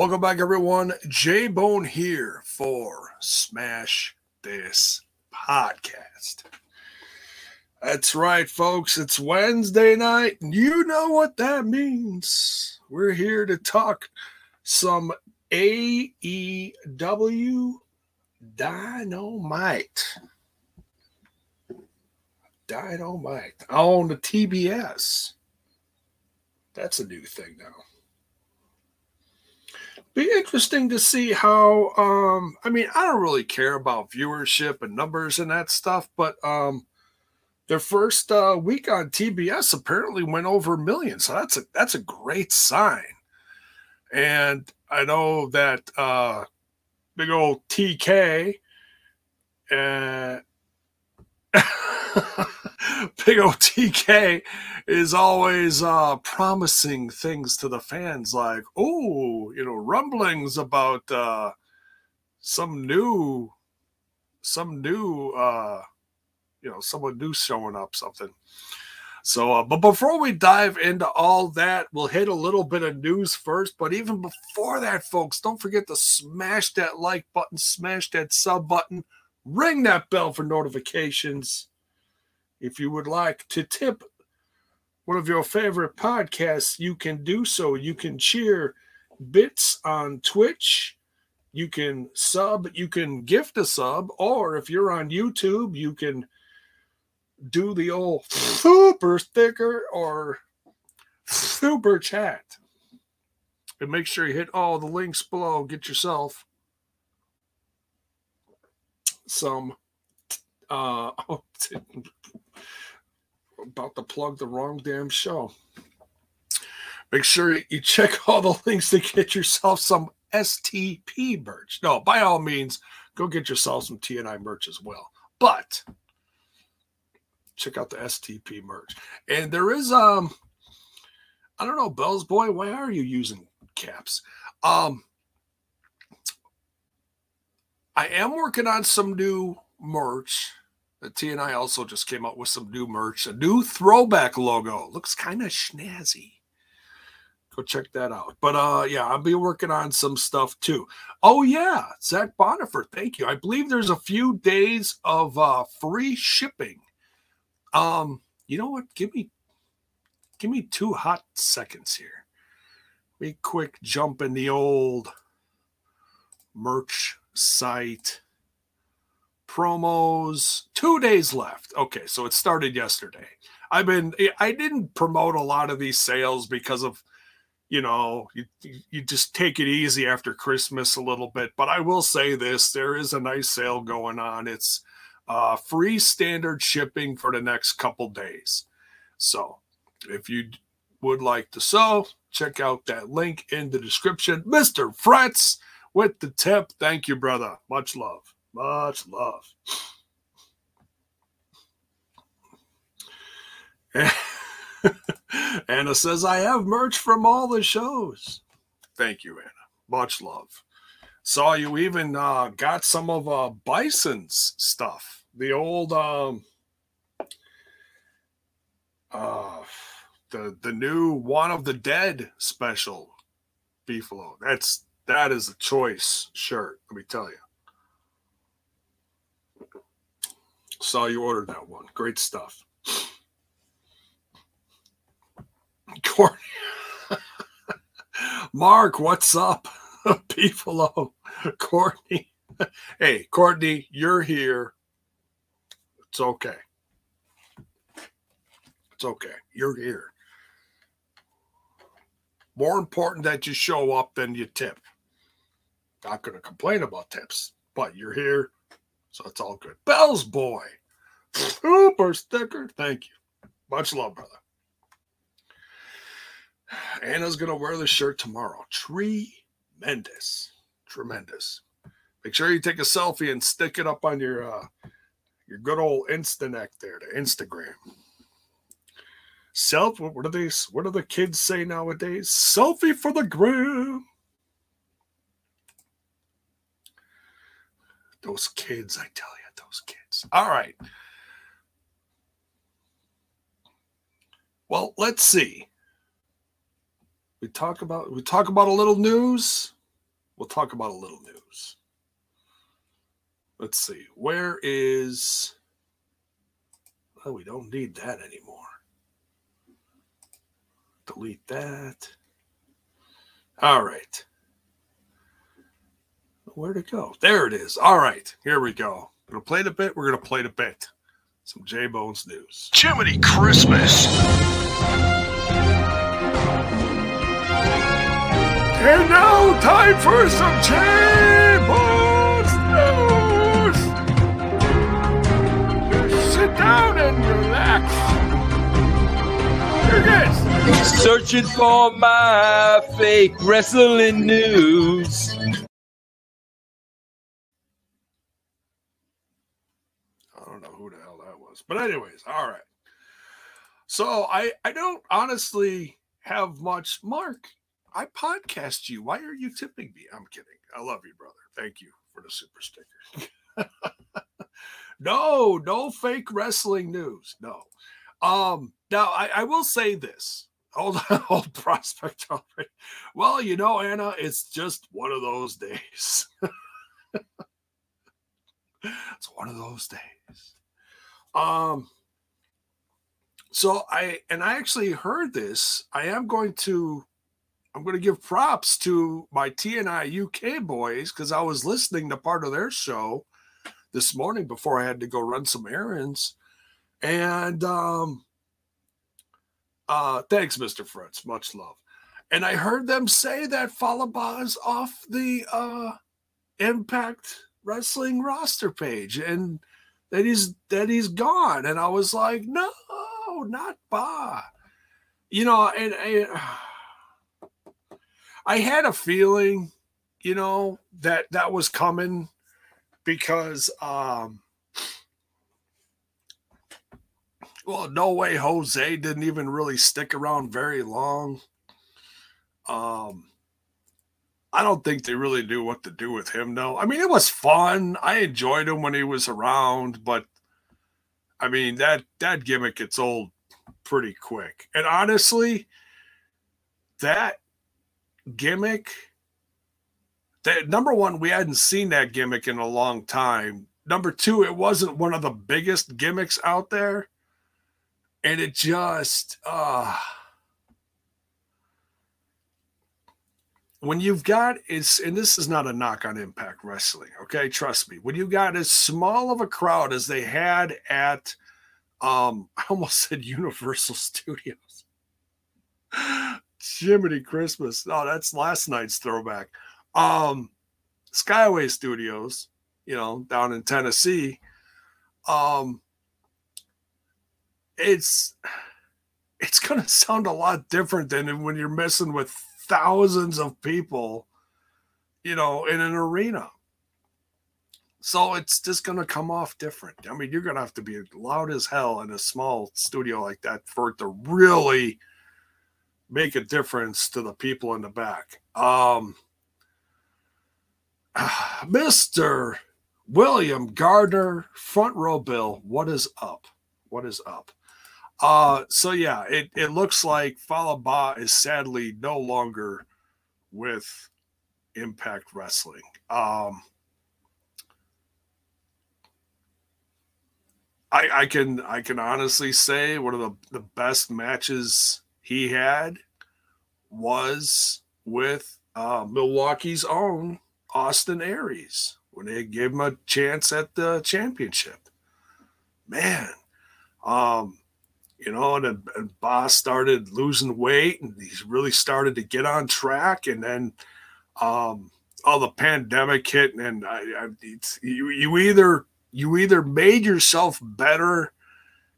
Welcome back, everyone. J Bone here for Smash This Podcast. That's right, folks. It's Wednesday night, and you know what that means. We're here to talk some AEW Dynamite. Dynamite on the TBS. That's a new thing now be interesting to see how um i mean i don't really care about viewership and numbers and that stuff but um their first uh, week on tbs apparently went over a million so that's a that's a great sign. And i know that uh big old tk uh Big OTK is always uh, promising things to the fans like, oh, you know, rumblings about uh, some new, some new, uh, you know, someone new showing up, something. So, uh, but before we dive into all that, we'll hit a little bit of news first. But even before that, folks, don't forget to smash that like button, smash that sub button, ring that bell for notifications if you would like to tip one of your favorite podcasts, you can do so. You can cheer bits on Twitch. You can sub, you can gift a sub, or if you're on YouTube, you can do the old super sticker or super chat. And make sure you hit all the links below. Get yourself some uh oh, about to plug the wrong damn show. Make sure you check all the links to get yourself some STP merch. No, by all means, go get yourself some TNI merch as well. But check out the STP merch. And there is um I don't know, Bells boy, why are you using caps? Um I am working on some new merch the T and I also just came out with some new merch, a new throwback logo. Looks kind of snazzy. Go check that out. But uh yeah, I'll be working on some stuff too. Oh yeah, Zach Bonifer, thank you. I believe there's a few days of uh free shipping. Um, you know what? Give me give me two hot seconds here. Be quick jump in the old merch site promos. Two days left. Okay, so it started yesterday. I've been I didn't promote a lot of these sales because of you know you, you just take it easy after christmas a little bit but i will say this there is a nice sale going on it's uh, free standard shipping for the next couple days so if you would like to sell, check out that link in the description mr frets with the tip thank you brother much love much love. Anna says, I have merch from all the shows. Thank you, Anna. Much love. Saw you even uh, got some of uh, Bison's stuff. The old, um, uh, the the new One of the Dead special beefalo. That's that is a choice shirt. Let me tell you. Saw you ordered that one. Great stuff. Courtney. Mark, what's up? Beefalo. Courtney. Hey, Courtney, you're here. It's okay. It's okay. You're here. More important that you show up than you tip. Not going to complain about tips, but you're here. So it's all good. Bell's boy. Super sticker. Thank you. Much love, brother. Anna's gonna wear the shirt tomorrow. Tremendous. Tremendous. Make sure you take a selfie and stick it up on your uh your good old Instanet there, the Instagram. Self what do they what do the kids say nowadays? Selfie for the gram. Those kids, I tell you, those kids. All right. Well, let's see. We talk about we talk about a little news. We'll talk about a little news. Let's see. Where is Oh, we don't need that anymore. Delete that. All right. Where'd it go? There it is. All right. Here we go. We're going to play the bit. We're going to play the bit. Some J Bones news. Jiminy Christmas. And now, time for some J Bones news. Just sit down and relax. Here it is. Searching for my fake wrestling news. I don't know who the hell that was. But anyways, all right. So I I don't honestly have much Mark. I podcast you. Why are you tipping me? I'm kidding. I love you, brother. Thank you for the super sticker. no, no fake wrestling news. No. Um, now I, I will say this. Hold on, old prospect. Well, you know, Anna, it's just one of those days. it's one of those days. Um so I and I actually heard this. I am going to I'm going to give props to my TNI UK boys because I was listening to part of their show this morning before I had to go run some errands. And um uh thanks, Mr. Fritz. Much love. And I heard them say that Fallah Bahh is off the uh Impact Wrestling roster page and that he's that he's gone. And I was like, no, not Bahh. You know, and, and I had a feeling, you know, that that was coming because um well, no way Jose didn't even really stick around very long. Um I don't think they really knew what to do with him though. I mean, it was fun. I enjoyed him when he was around, but I mean that that gimmick gets old pretty quick. And honestly, that gimmick that number one, we hadn't seen that gimmick in a long time. Number two, it wasn't one of the biggest gimmicks out there. And it just uh when you've got it's and this is not a knock on impact wrestling okay? Trust me. When you got as small of a crowd as they had at um i almost said universal studios. Jiminy christmas. No that's last night's throwback. Um skyway studios you know down in tennessee um it's it's going to sound a lot different than when you're messing with thousands of people, you know, in an arena. So it's just going to come off different. I mean, you're going to have to be loud as hell in a small studio like that for it to really make a difference to the people in the back. Um, Mr. William Gardner, front row bill, what is up? What is up? Uh, so yeah, it, it looks like Fallah Bahh is sadly no longer with Impact Wrestling. Um, I, I can I can honestly say one of the, the best matches he had was with uh, Milwaukee's own Austin Aries when they gave him a chance at the championship. Man, um, you know, and, and Boss started losing weight and he's really started to get on track. And then um, all the pandemic hit, and I, I you, you either you either made yourself better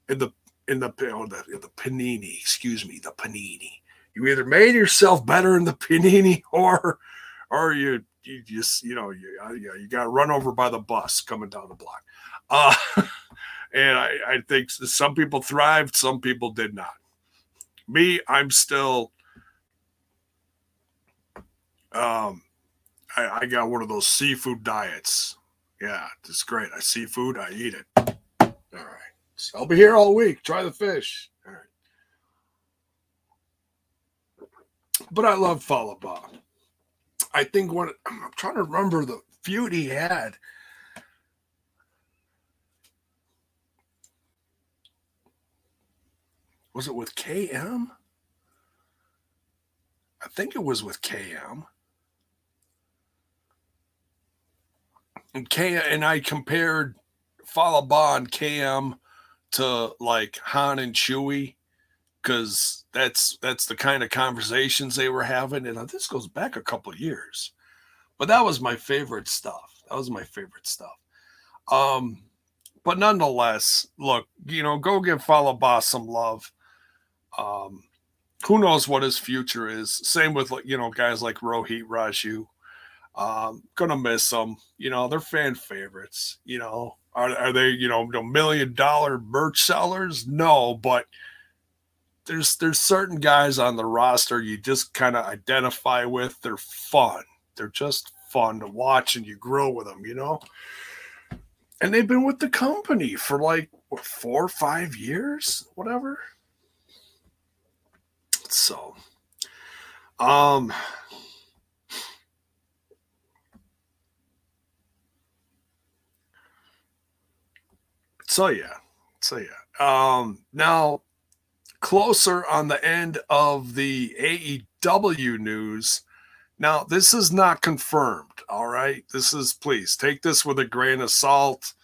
in the in the oh, the, the panini, excuse me, the panini. You either made yourself better in the panini, or or you you just you know you you, you got run over by the bus coming down the block. Uh, And I, I think some people thrived, some people did not. Me, I'm still um I, I got one of those seafood diets. Yeah, it's great. I seafood, I eat it. All right. So I'll be here all week. Try the fish. All right. But I love Fallah Bahh. I think what I'm trying to remember the feud he had. Was it with KM? I think it was with KM. And K and I compared Fallah Bahh KM to like Han and Chewie because that's that's the kind of conversations they were having. And this goes back a couple years, but that was my favorite stuff. That was my favorite stuff. Um, but nonetheless, look, you know, go give Bahh some love. Um, who knows what his future is? Same with you know guys like Rohit Raju. Um, gonna miss them. You know, they're fan favorites. You know, are, are they you know million dollar merch sellers? No, but there's there's certain guys on the roster you just kind of identify with. They're fun. They're just fun to watch, and you grow with them. You know, and they've been with the company for like what, four or five years, whatever. So, um, so yeah, so yeah. Um, now closer on the end of the AEW news. Now, this is not confirmed. All right. This is, please take this with a grain of salt.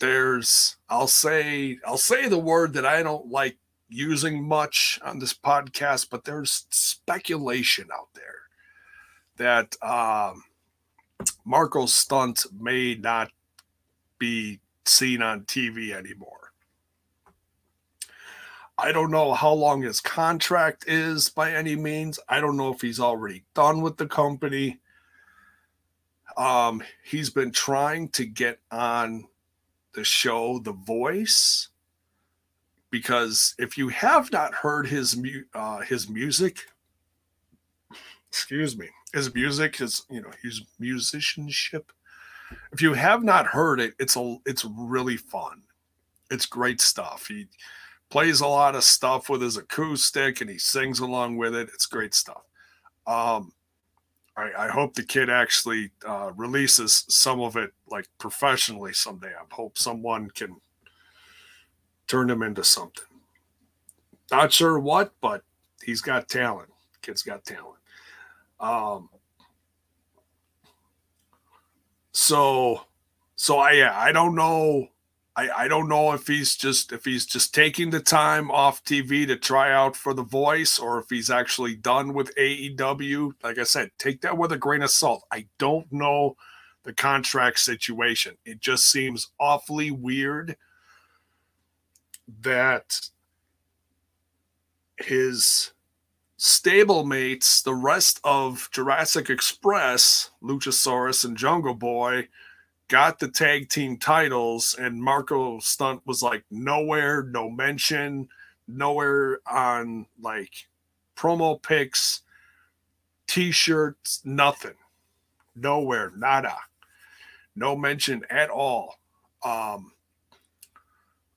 There's, I'll say, I'll say the word that I don't like using much on this podcast, but there's speculation out there that um, Marko Stunt may not be seen on TV anymore. I don't know how long his contract is by any means. I don't know if he's already done with the company. Um, he's been trying to get on the show The Voice because if you have not heard his uh, his music, excuse me, his music, his you know his musicianship. If you have not heard it, it's a it's really fun. It's great stuff. He plays a lot of stuff with his acoustic and he sings along with it. It's great stuff. Um, I, I hope the kid actually uh, releases some of it like professionally someday. I hope someone can turn him into something. Not sure what, but he's got talent. Kid's got talent. Um, so, so I yeah, I don't know. I, I don't know if he's just if he's just taking the time off TV to try out for the voice or if he's actually done with AEW. Like I said, take that with a grain of salt. I don't know the contract situation. It just seems awfully weird that his stablemates, the rest of Jurassic Express, Luchasaurus and Jungle Boy, got the tag team titles, and Marko Stunt was like nowhere, no mention, nowhere on like promo pics, t shirts, nothing. Nowhere, nada. No mention at all. Um,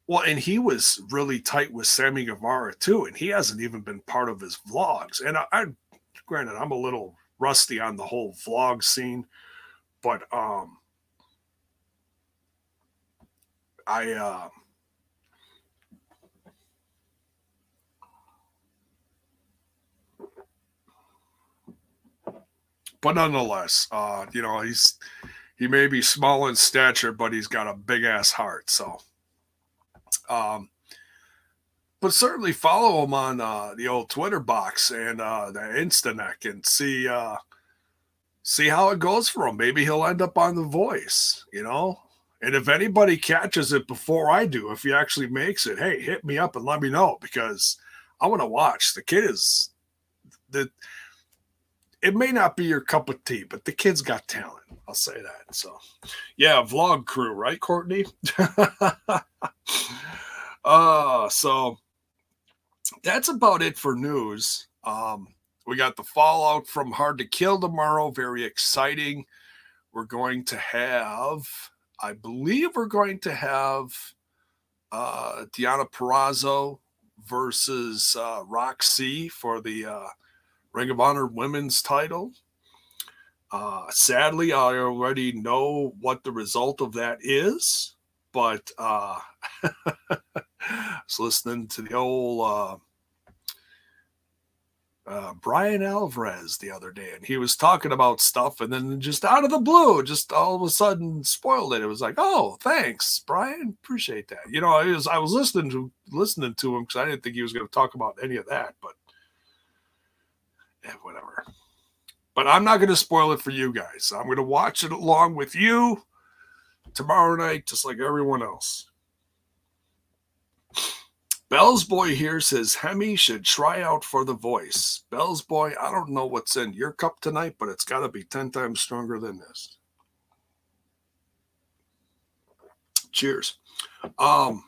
well, and he was really tight with Sammy Guevara too, and he hasn't even been part of his vlogs. And I, I granted, I'm a little rusty on the whole vlog scene, but um, I uh, but nonetheless, uh, you know, he's he may be small in stature, but he's got a big ass heart. So um, but certainly follow him on uh, the old Twitter box and uh, the Instanet and see uh, see how it goes for him. Maybe he'll end up on The Voice, you know. And if anybody catches it before I do, if he actually makes it, hey, hit me up and let me know because I want to watch. The kid is the. It may not be your cup of tea, but the kid's got talent. I'll say that. So, yeah, vlog crew, right, Courtney? uh, so that's about it for news. Um, we got the fallout from Hard to Kill tomorrow. Very exciting. We're going to have, I believe, we're going to have uh, Deonna Purrazzo versus uh, Rok-C for the uh, Ring of Honor women's title. Uh, sadly, I already know what the result of that is, but uh, I was listening to the old uh, uh, Bryan Alvarez the other day, and he was talking about stuff, and then just out of the blue, just all of a sudden spoiled it. It was like, oh, thanks, Bryan, appreciate that. You know, I was I was listening to listening to him because I didn't think he was going to talk about any of that, but whatever. But I'm not going to spoil it for you guys. I'm going to watch it along with you tomorrow night, just like everyone else. Bell's Boy here says Hemi should try out for the voice. Bell's Boy, I don't know what's in your cup tonight, but it's got to be 10 times stronger than this. Cheers. Um,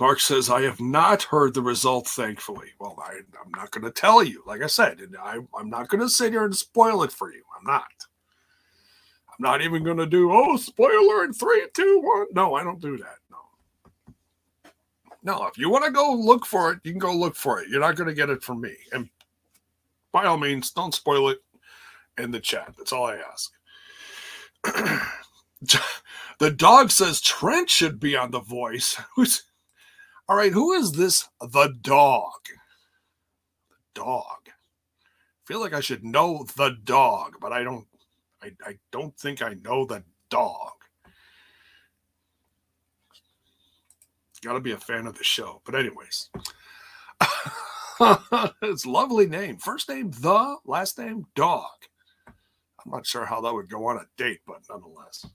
Mark says, I have not heard the result, thankfully. Well, I, am not going to tell you. Like I said, I, I'm not going to sit here and spoil it for you. I'm not. I'm not even going to do, oh, spoiler in three, two, one. No, I don't do that. No, No, if you want to go look for it, you can go look for it. You're not going to get it from me. And by all means, don't spoil it in the chat. That's all I ask. the dog says Trent should be on the voice. Who's all right? Who is this? The dog. The dog. I feel like I should know the dog, but I don't. I, I don't think I know the dog. Got to be a fan of the show. But, anyways, it's lovely name. First name, the, last name, dog. I'm not sure how that would go on a date, but nonetheless.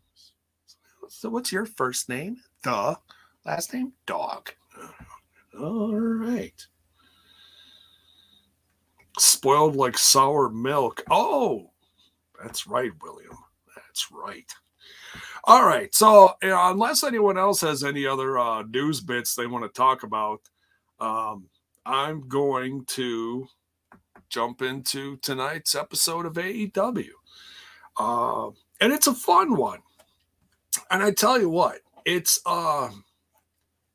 So, what's your first name? The, last name, dog. All right. Spoiled like sour milk. Oh, that's right, William. That's right. All right. So, unless anyone else has any other uh, news bits they want to talk about, um, I'm going to jump into tonight's episode of AEW. Uh, and it's a fun one. And I tell you what, it's uh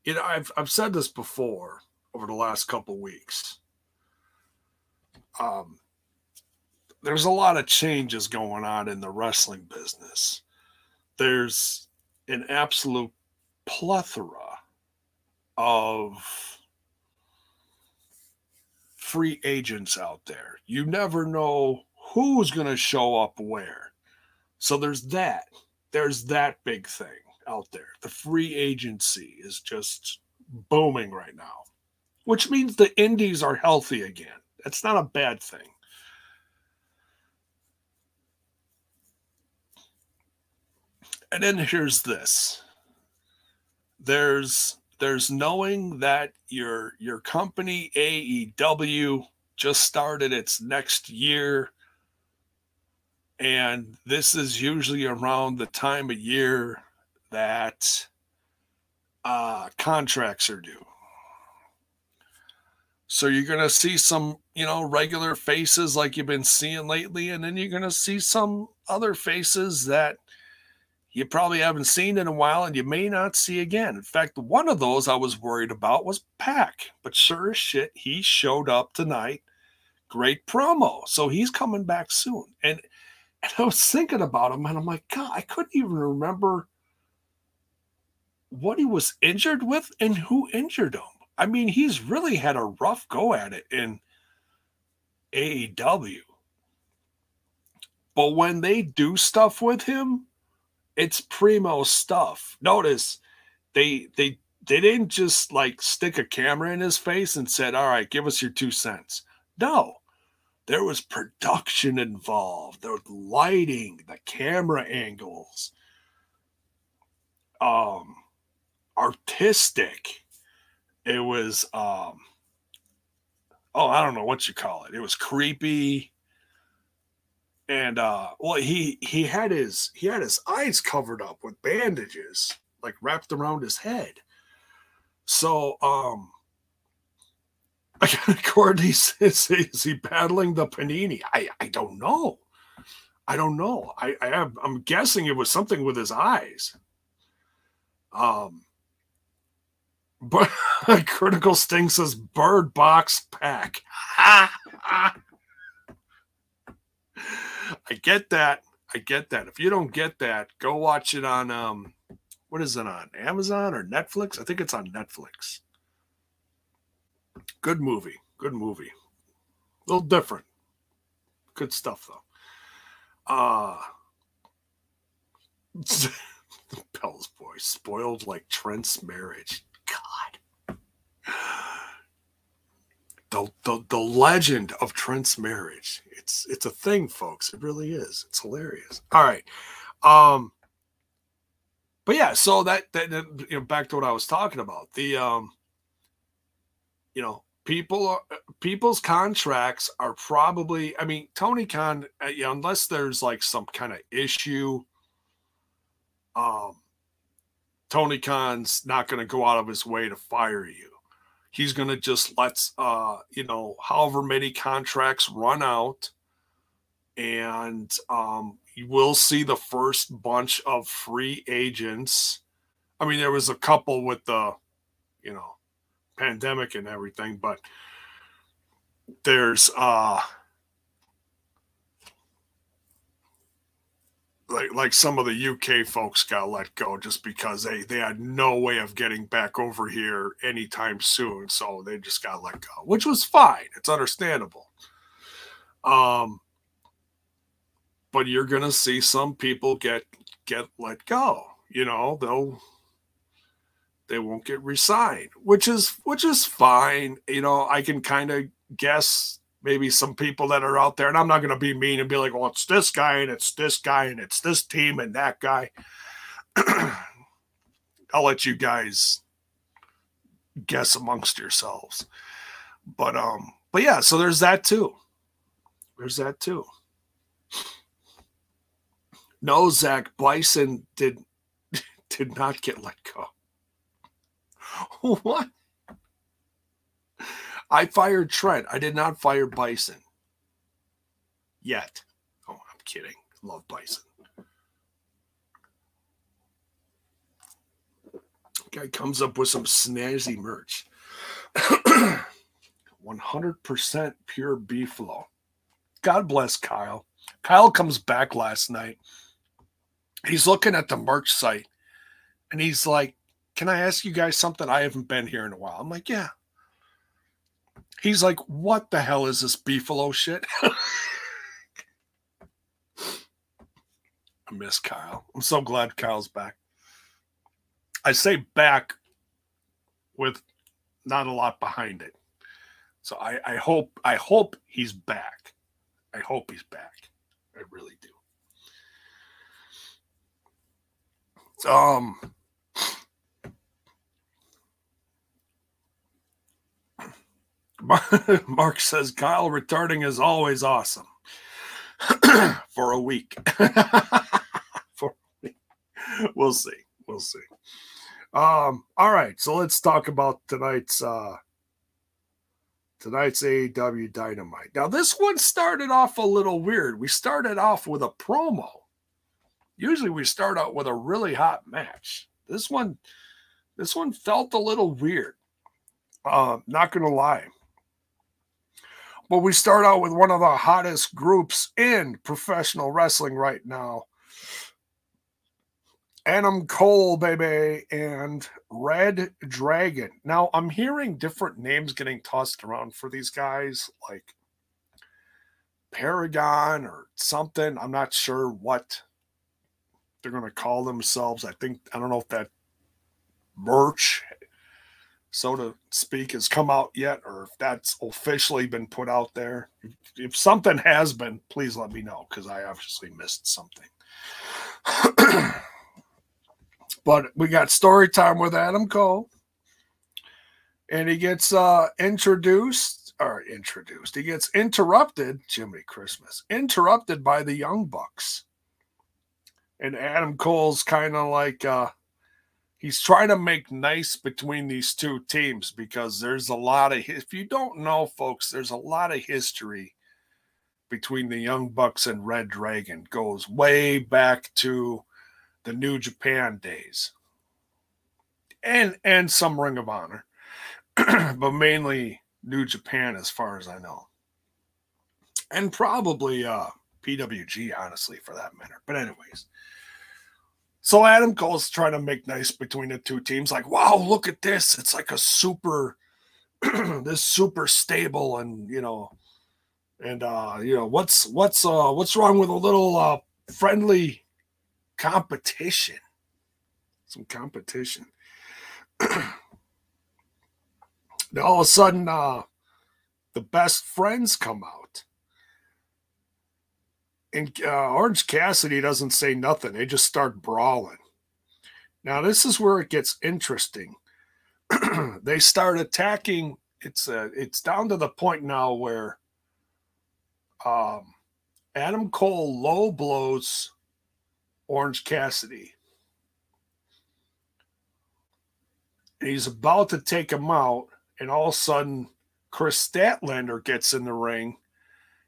you know, I've I've said this before over the last couple weeks. Um there's a lot of changes going on in the wrestling business there's an absolute plethora of free agents out there. You never know who's going to show up where. So there's that. There's that big thing out there. The free agency is just booming right now, which means the indies are healthy again. That's not a bad thing. and then here's this there's there's knowing that your your company AEW just started its next year and this is usually around the time of year that uh, contracts are due. So you're going to see some, you know, regular faces like you've been seeing lately, and then you're going to see some other faces that you probably haven't seen in a while and you may not see again. In fact, one of those I was worried about was Pac, but sure as shit, he showed up tonight. Great promo. So he's coming back soon. And and I was thinking about him and I'm like, God, I couldn't even remember what he was injured with and who injured him. I mean, he's really had a rough go at it in AEW. But when they do stuff with him, it's primo stuff. Notice they they they didn't just like stick a camera in his face and said, "All right, give us your two cents." No, there was production involved. There was lighting, the camera angles, um, artistic. It was um, oh, I don't know what you call it. It was creepy. And uh well he he had his he had his eyes covered up with bandages like wrapped around his head. So um Courtney says, is he battling the panini? I i don't know. I don't know. I i have i'm guessing it was something with his eyes. Um but Critical Sting says Bird Box Pac. I get that. I get that. If you don't get that, go watch it on um what is it on? Amazon or Netflix? I think it's on Netflix. Good movie. Good movie. A little different. Good stuff though. Uh Bell's boy spoiled like Trent's marriage. God. The, the the legend of Trent's marriage. It's it's a thing, folks. It really is. It's hilarious. All right. Um but yeah, so that that you know back to what I was talking about. The um you know, people are, people's contracts are probably i mean tony khan uh, you know, unless there's like some kind of issue um tony khan's not going to go out of his way to fire you. He's going to just let uh you know however many contracts run out and um you will see the first bunch of free agents. I mean there was a couple with the you know pandemic and everything, but there's uh like like some of the UK folks got let go just because they they had no way of getting back over here anytime soon, so they just got let go, which was fine. It's understandable. Um but you're to see some people get get let go. You know, they'll they won't get resigned, which is which is fine. You know, I can kind of guess maybe some people that are out there, and I'm not going to be mean and be like, "Well, it's this guy and it's this guy and it's this team and that guy." I'll let you guys guess amongst yourselves. But um, but yeah, so there's that too. There's that too. No, Zach Bison did did not get let go. what? I fired Trent. I did not fire Bison. Yet. Oh, I'm kidding. Love Bison. Guy comes up with some snazzy merch. 100% pure beefalo. God bless Kyle. Kyle comes back last night. He's looking at the merch site and he's like, can I ask you guys something? I haven't been here in a while. I'm like, yeah. He's like, what the hell is this beefalo shit? I miss Kyle. I'm so glad Kyle's back. I say back with not a lot behind it. So I, I hope I hope he's back. I hope he's back. I really do. Um Mark says Kyle returning is always awesome for a week. for. We'll see. We'll see. Um, all right, so let's talk about tonight's uh tonight's AEW Dynamite. Now this one started off a little weird. We started off with a promo. Usually we start out with a really hot match. This one this one felt a little weird. Uh, not gonna lie. But we start out with one of the hottest groups in professional wrestling right now. Adam Cole, baby, and Red Dragon. Now, I'm hearing different names getting tossed around for these guys, like Paragon or something. I'm not sure what they're going to call themselves. I think, I don't know if that merch so to speak, has come out yet, or if that's officially been put out there. If something has been, please let me know because I obviously missed something. but we got story time with Adam Cole, and he gets uh, introduced or introduced. He gets interrupted. Jimmy Christmas interrupted by the Young Bucks, and Adam Cole's kind of like. Uh, he's trying to make nice between these two teams because there's a lot of if you don't know folks there's a lot of history between the young bucks and red dragon. Goes way back to the new japan days. And and some ring of honor but mainly New Japan, as far as I know, and probably uh, PWG, honestly, for that matter. But anyways, so Adam Cole's trying to make nice between the two teams. Like, wow, look at this! It's like a super, this super stable, and you know, and uh, you know, what's what's uh, what's wrong with a little uh, friendly competition? Some competition. now all of a sudden, uh, the best friends come out and uh, Orange Cassidy doesn't say nothing. They just start brawling. Now this is where it gets interesting. they start attacking. It's uh, it's down to the point now where um, Adam Cole low blows Orange Cassidy. He's about to take him out, and all of a sudden, Kris Statlander gets in the ring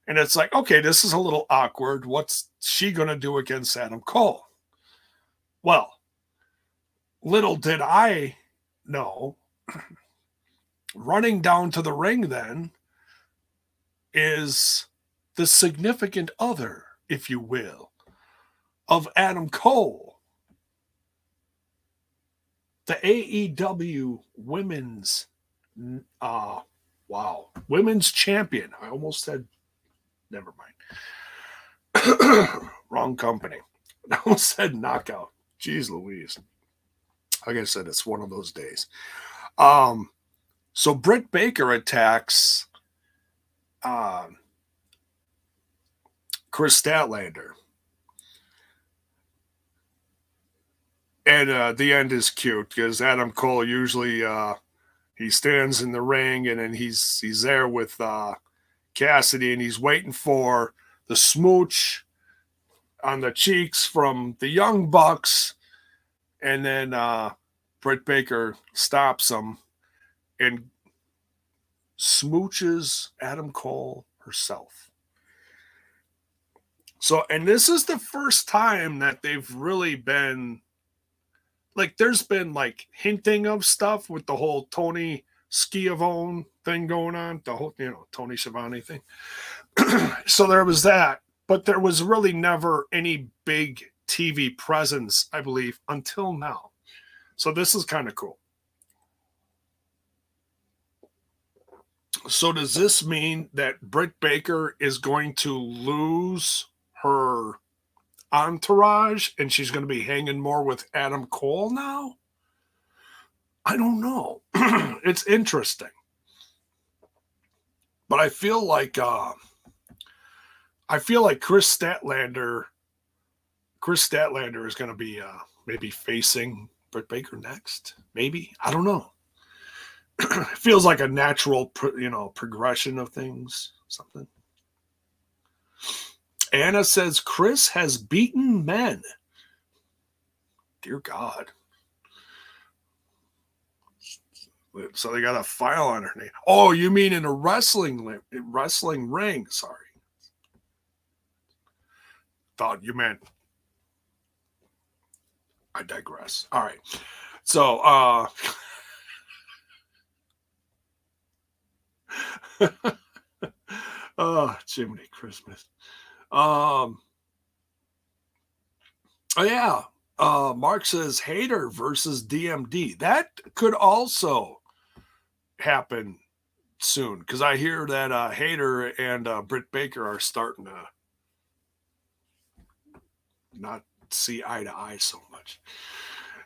and it's like, okay, this is a little awkward. What's she going to do against Adam Cole? Well, little did I know, running down to the ring then is the significant other, if you will, of Adam Cole. The AEW women's, uh, wow, women's champion. I almost said never mind. Wrong company. Almost said knockout. Jeez Louise. Like I said, it's one of those days. Um, so Britt Baker attacks um, Kris Statlander. And uh, the end is cute because Adam Cole usually uh, he stands in the ring and then he's he's there with uh, Cassidy, and he's waiting for the smooch on the cheeks from the Young Bucks, and then uh, Britt Baker stops him and smooches Adam Cole herself. So, and this is the first time that they've really been like, there's been like hinting of stuff with the whole Tony Schiavone thing going on, the whole, you know, Tony Schiavone thing. so there was that, but there was really never any big TV presence, I believe, until now. So this is kind of cool. So does this mean that Britt Baker is going to lose her entourage and she's going to be hanging more with Adam Cole now? I don't know. it's interesting. But I feel like uh, I feel like Kris Statlander Kris Statlander is going to be uh, maybe facing Britt Baker next. Maybe I don't know. it feels like a natural, you know, progression of things. Something. Anna says Kris has beaten men. Dear God. So they got a file on her name. Oh, you mean in a wrestling wrestling ring? Sorry. Thought you meant. I digress. All right. So, uh, oh, Jiminy Christmas. Um, oh yeah. Uh, Mark says Hayter versus DMD. That could also happen soon because I hear that uh, Hayter and uh, Britt Baker are starting to not see eye to eye so much.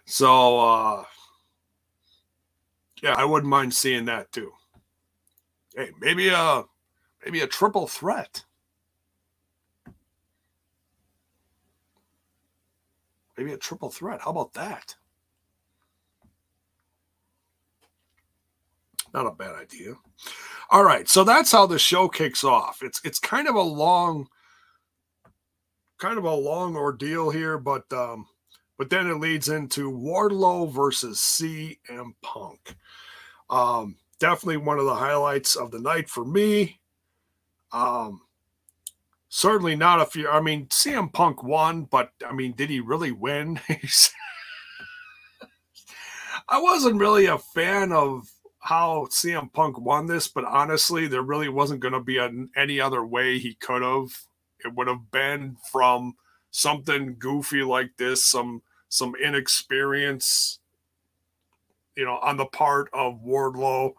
So, uh, yeah, I wouldn't mind seeing that too. Hey, maybe a maybe a triple threat. Maybe a triple threat. How about that? Not a bad idea. All right, so that's how the show kicks off. It's it's kind of a long, kind of a long ordeal here, but um, but then it leads into Wardlow versus CM Punk. Um, definitely one of the highlights of the night for me. Um, certainly not a few. I mean, CM Punk won, but I mean, did he really win? I wasn't really a fan of how CM Punk won this, but honestly, there really wasn't going to be a, any other way he could have. It would have been from something goofy like this, some some inexperience, you know, on the part of Wardlow,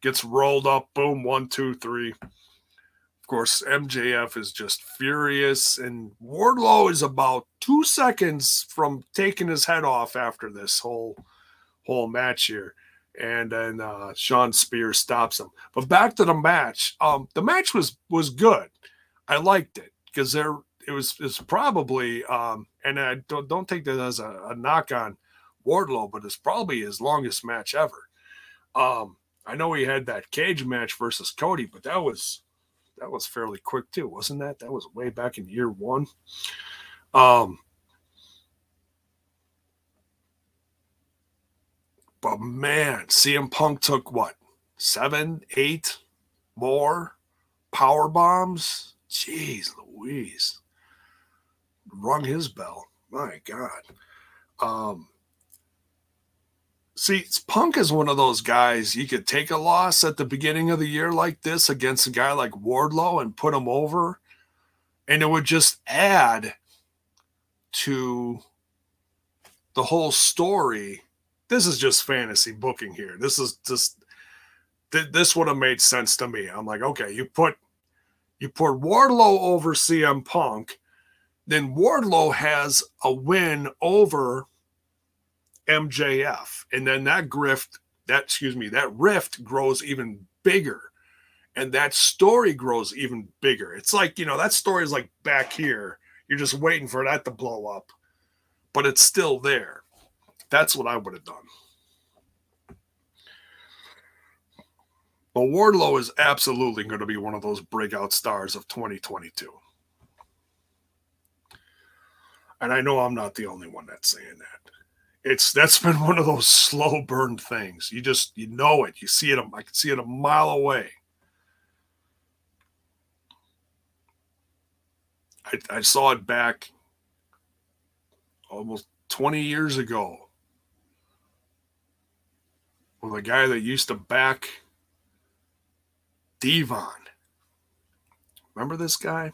gets rolled up, boom, one, two, three. Of course, MJF is just furious, and Wardlow is about two seconds from taking his head off after this whole whole match here and then uh, Shawn Spears stops him. But back to the match. Um, the match was was good. I liked it because there it was it's probably um, and I don't don't take that as a, a, knock on Wardlow, but it's probably his longest match ever. Um, I know he had that cage match versus Cody, but that was that was fairly quick too, wasn't that? That was way back in year one. Um, But man, CM Punk took what? Seven, eight more power bombs? Jeez Louise. Rung his bell. My God. Um, see, Punk is one of those guys you could take a loss at the beginning of the year like this against a guy like Wardlow and put him over, and it would just add to the whole story this is just fantasy booking here. This is just th- this would have made sense to me. I'm like, okay, you put you put Wardlow over CM Punk, then Wardlow has a win over MJF, and then that grift, that excuse me, that rift grows even bigger, and that story grows even bigger. It's like you know that story is like back here. You're just waiting for that to blow up, but it's still there. That's what I would have done. But Wardlow is absolutely going to be one of those breakout stars of 2022. And I know I'm not the only one that's saying that. It's that's been one of those slow burn things. You just you know it. You see it. I can see it a mile away. I, I saw it back almost 20 years ago with a guy that used to back D-Von. Remember this guy?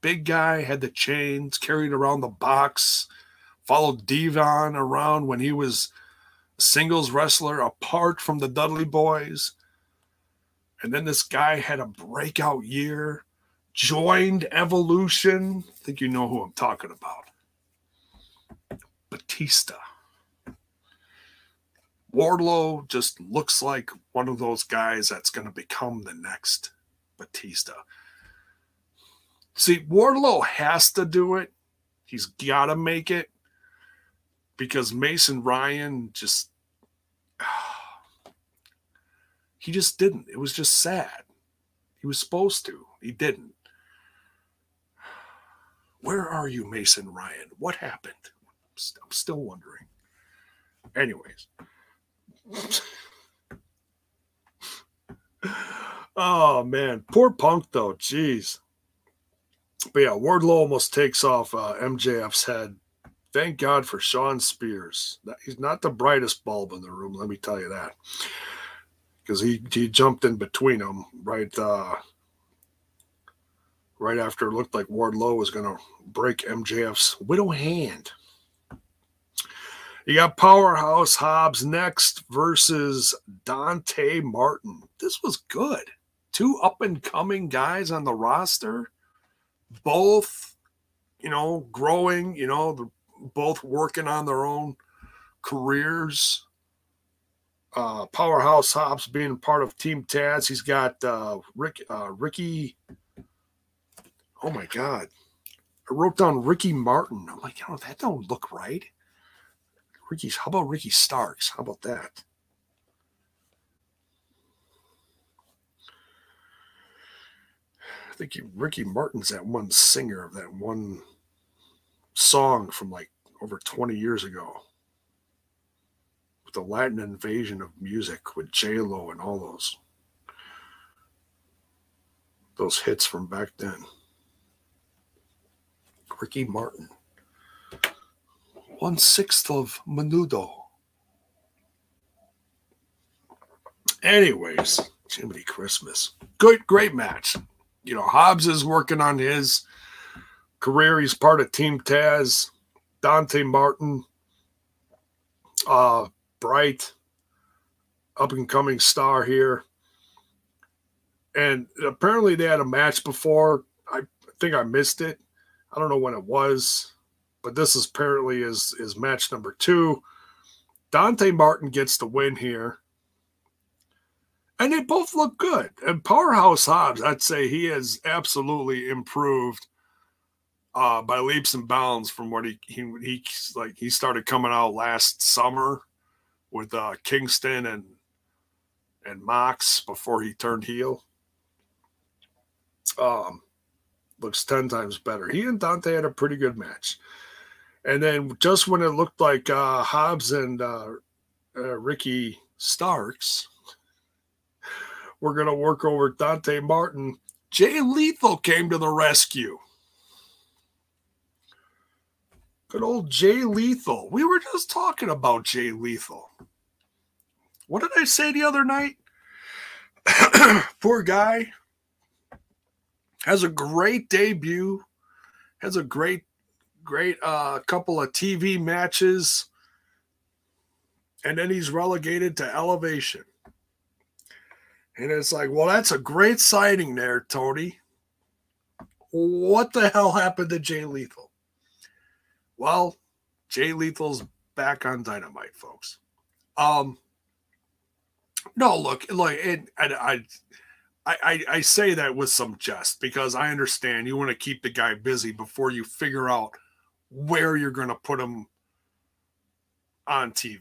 Big guy, had the chains, carried around the box, followed D-Von around when he was a singles wrestler apart from the Dudley boys. And then this guy had a breakout year, joined Evolution. I think you know who I'm talking about. Batista. Wardlow just looks like one of those guys that's going to become the next Batista. See, Wardlow has to do it. He's got to make it because Mason Ryan just he just didn't. It was just sad. He was supposed to. He didn't. Where are you, Mason Ryan? What happened? I'm still wondering. Anyways, oh man, poor Punk though. Jeez. But yeah, Wardlow almost takes off uh, MJF's head. Thank God for Shawn Spears. He's not the brightest bulb in the room, let me tell you that. Because he, he jumped in between them right uh, right after it looked like Wardlow was going to break MJF's widow hand. You got Powerhouse Hobbs next versus Dante Martin. This was good. Two up and coming guys on the roster, both, you know, growing, you know, both working on their own careers. Uh, Powerhouse Hobbs being part of Team Taz. He's got uh, Rick, uh, Ricky. Oh my God. I wrote down Ricky Martin. I'm like, oh, that don't look right. Ricky's. How about Ricky Starks? How about that? I think he, Ricky Martin's that one singer of that one song from like over 20 years ago with the Latin invasion of music with J Lo and all those those hits from back then. Ricky Martin one sixth of Menudo. Anyways, Jiminy Christmas. Good, great match. You know, Hobbs is working on his career. He's part of Team Taz. Dante Martin, uh, bright, up and coming star here. And apparently they had a match before. I think I missed it. I don't know when it was, but this is apparently is is match number two. Dante Martin gets the win here. And they both look good. And Powerhouse Hobbs, I'd say he has absolutely improved uh, by leaps and bounds from what he he he like he started coming out last summer with uh, Kingston and and Mox before he turned heel. Um, looks ten times better. He and Dante had a pretty good match, and then just when it looked like uh, Hobbs and uh, uh, Ricky Starks were going to work over Dante Martin, Jay Lethal came to the rescue. Good old Jay Lethal. We were just talking about Jay Lethal. What did I say the other night? Poor guy has a great debut, has a great, great uh, couple of TV matches, and then he's relegated to elevation. And it's like, well, that's a great sighting there, Tony. What the hell happened to Jay Lethal? Well, Jay Lethal's back on Dynamite, folks. Um, no, look, like, it, I, I, I, I say that with some jest because I understand you want to keep the guy busy before you figure out where you're going to put him on TV.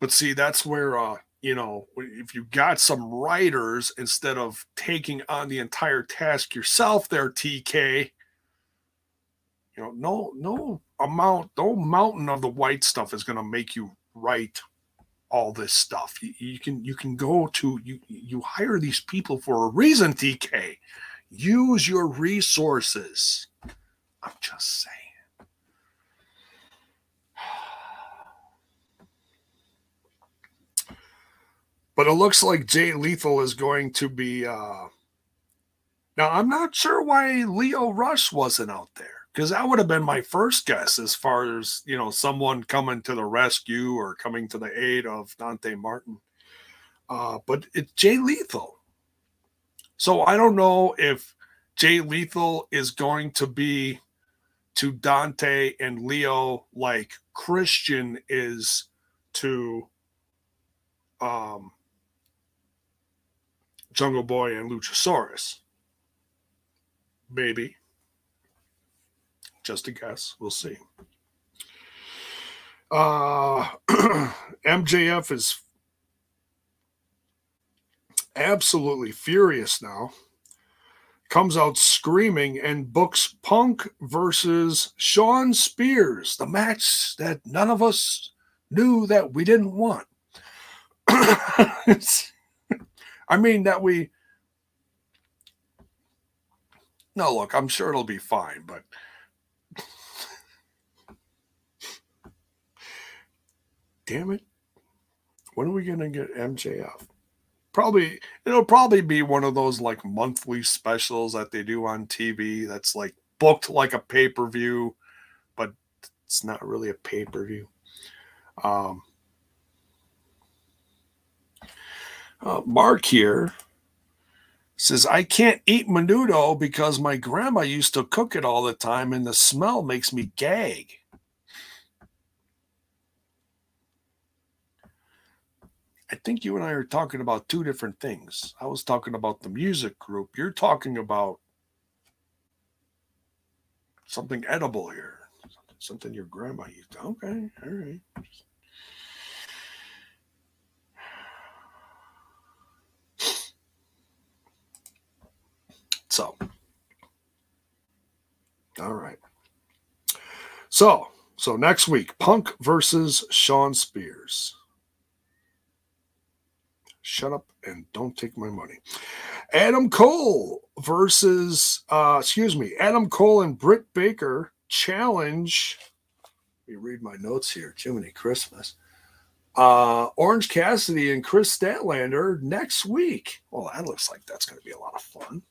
But see, that's where, uh, you know, if you got some writers instead of taking on the entire task yourself, there, TK, you know, no, no amount, no mountain of the white stuff is going to make you write all this stuff. You, you, can you can go to you you hire these people for a reason, TK. Use your resources. I'm just saying. But it looks like Jay Lethal is going to be uh now I'm not sure why Lio Rush wasn't out there because that would have been my first guess as far as you know someone coming to the rescue or coming to the aid of Dante Martin. Uh, but it's Jay Lethal. So I don't know if Jay Lethal is going to be to Dante and Lio like Christian is to um, Jungle Boy and Luchasaurus. Maybe. Just a guess. We'll see. Uh, MJF is absolutely furious now. Comes out screaming and books Punk versus Shawn Spears, the match that none of us knew that we didn't want. I mean, that we. No, look, I'm sure it'll be fine, but damn it. When are we going to get MJF? Probably, it'll probably be one of those like monthly specials that they do on TV that's like booked like a pay per view, but it's not really a pay per view. Um, uh, Mark here says, I can't eat menudo because my grandma used to cook it all the time and the smell makes me gag. I think you and I are talking about two different things. I was talking about the music group. You're talking about something edible here, something your grandma used to. Okay, all right. So, all right. So, so next week, Punk versus Shawn Spears. Shut up and don't take my money. Adam Cole versus, uh, excuse me, Adam Cole and Britt Baker challenge. Let me read my notes here. Jiminy Christmas. Uh, Orange Cassidy and Kris Statlander next week. Well, that looks like that's going to be a lot of fun.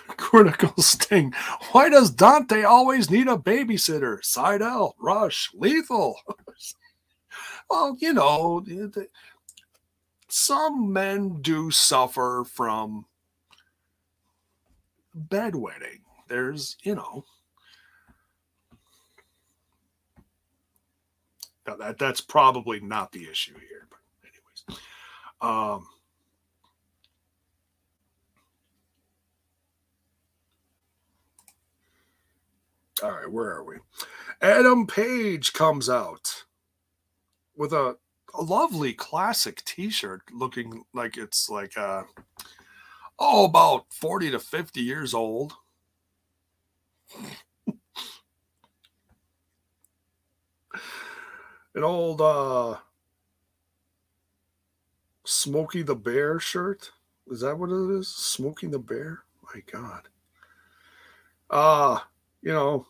Critical Sting. Why does Dante always need a babysitter? Sydal, Rush, Lethal. well, you know, some men do suffer from bedwetting. There's, you know, that that's probably not the issue here. But anyways, um, all right, where are we? Adam Page comes out with a, a lovely classic T-shirt, looking like it's like uh oh about forty to fifty years old. An old uh Smokey the Bear shirt. Is that what it is? Smoking the Bear? My God. Uh, you know,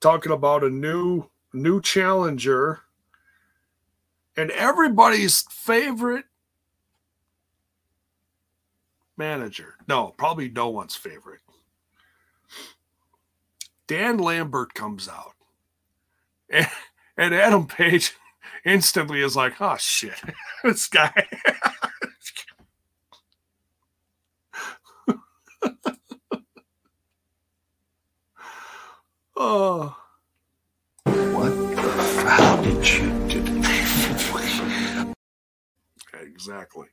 talking about a new new challenger and everybody's favorite manager. No, probably no one's favorite. Dan Lambert comes out. And, and Adam Page instantly is like, oh shit, this guy. oh. What the hell did you do? Exactly.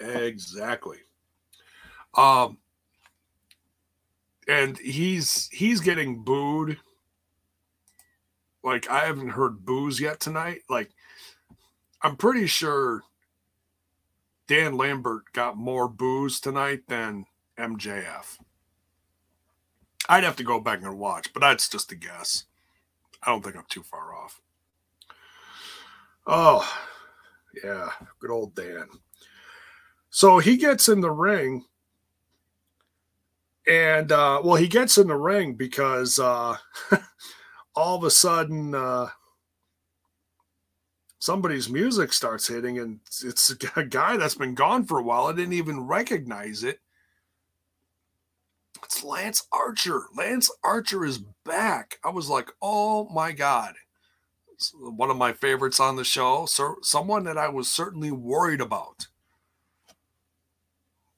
Exactly. Um and he's he's getting booed. Like I haven't heard boos yet tonight. Like I'm pretty sure Dan Lambert got more boos tonight than MJF. I'd have to go back and watch, but that's just a guess. I don't think I'm too far off. Oh, yeah, good old Dan. So he gets in the ring, and uh, well, he gets in the ring because uh, all of a sudden uh, somebody's music starts hitting, and it's a guy that's been gone for a while. I didn't even recognize it. It's Lance Archer. Lance Archer is back. I was like, oh my God. One of my favorites on the show. So someone that I was certainly worried about.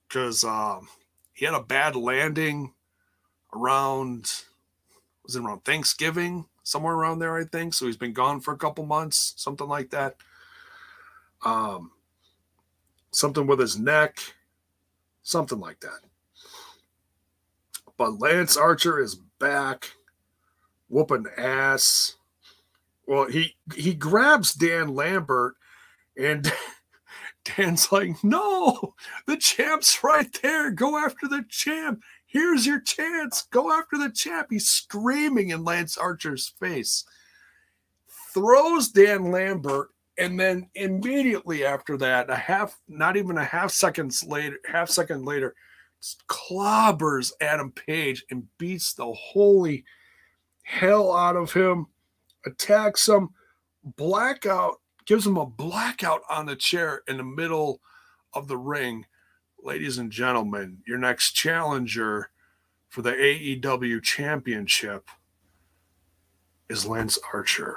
Because um, he had a bad landing around, was it around Thanksgiving? Somewhere around there, I think. So he's been gone for a couple months, something like that. Um, something with his neck, something like that. But Lance Archer is back, whooping ass. Well, he he grabs Dan Lambert, and Dan's like, "No, the champ's right there. Go after the champ. Here's your chance. Go after the champ." He's screaming in Lance Archer's face. Throws Dan Lambert, and then immediately after that, a half, not even a half seconds later, half second later, clobbers Adam Page and beats the holy hell out of him, attacks him, blackout, gives him a blackout on the chair in the middle of the ring. Ladies and gentlemen, your next challenger for the AEW championship is Lance Archer.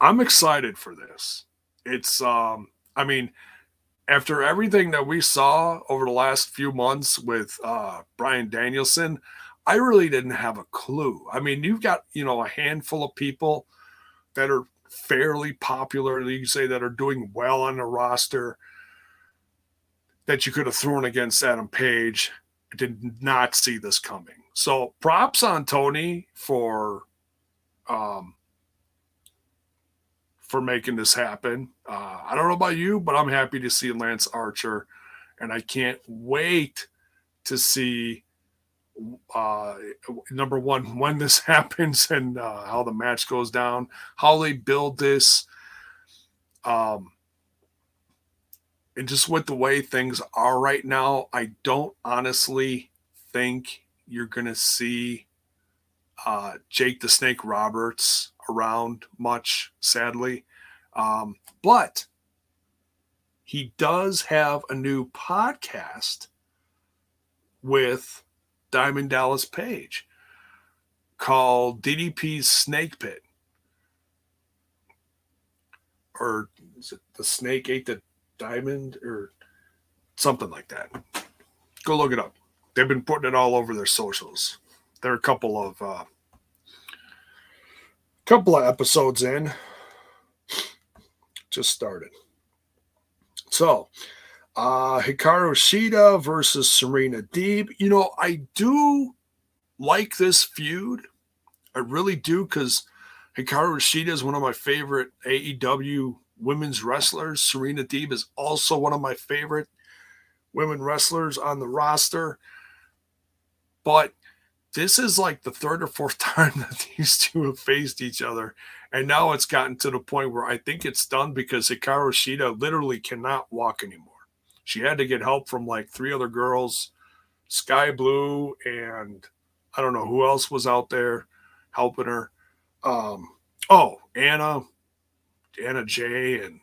I'm excited for this. It's um I mean after everything that we saw over the last few months with uh, Bryan Danielson, I really didn't have a clue. I mean, you've got, you know, a handful of people that are fairly popular, you say, that are doing well on the roster that you could have thrown against Adam Page. I did not see this coming. So props on Tony for um, for making this happen. Uh, I don't know about you, but I'm happy to see Lance Archer, and I can't wait to see uh, number one when this happens and uh, how the match goes down, how they build this. Um, And just with the way things are right now, I don't honestly think you're to see uh, Jake the Snake Roberts around much, sadly. Um, but he does have a new podcast with Diamond Dallas Page called DDP's Snake Pit. Or is it the snake ate the diamond or something like that? Go look it up. They've been putting it all over their socials. There are a couple of uh couple of episodes in. Just started. So uh Hikaru Shida versus Serena Deeb. You know, I do like this feud. I really do because Hikaru Shida is one of my favorite AEW women's wrestlers. Serena Deeb is also one of my favorite women wrestlers on the roster. But this is like the third or fourth time that these two have faced each other. And now it's gotten to the point where I think it's done because Hikaru Shida literally cannot walk anymore. She had to get help from like three other girls, Sky Blue, and I don't know who else was out there helping her. Um, oh, Anna, Anna Jay, and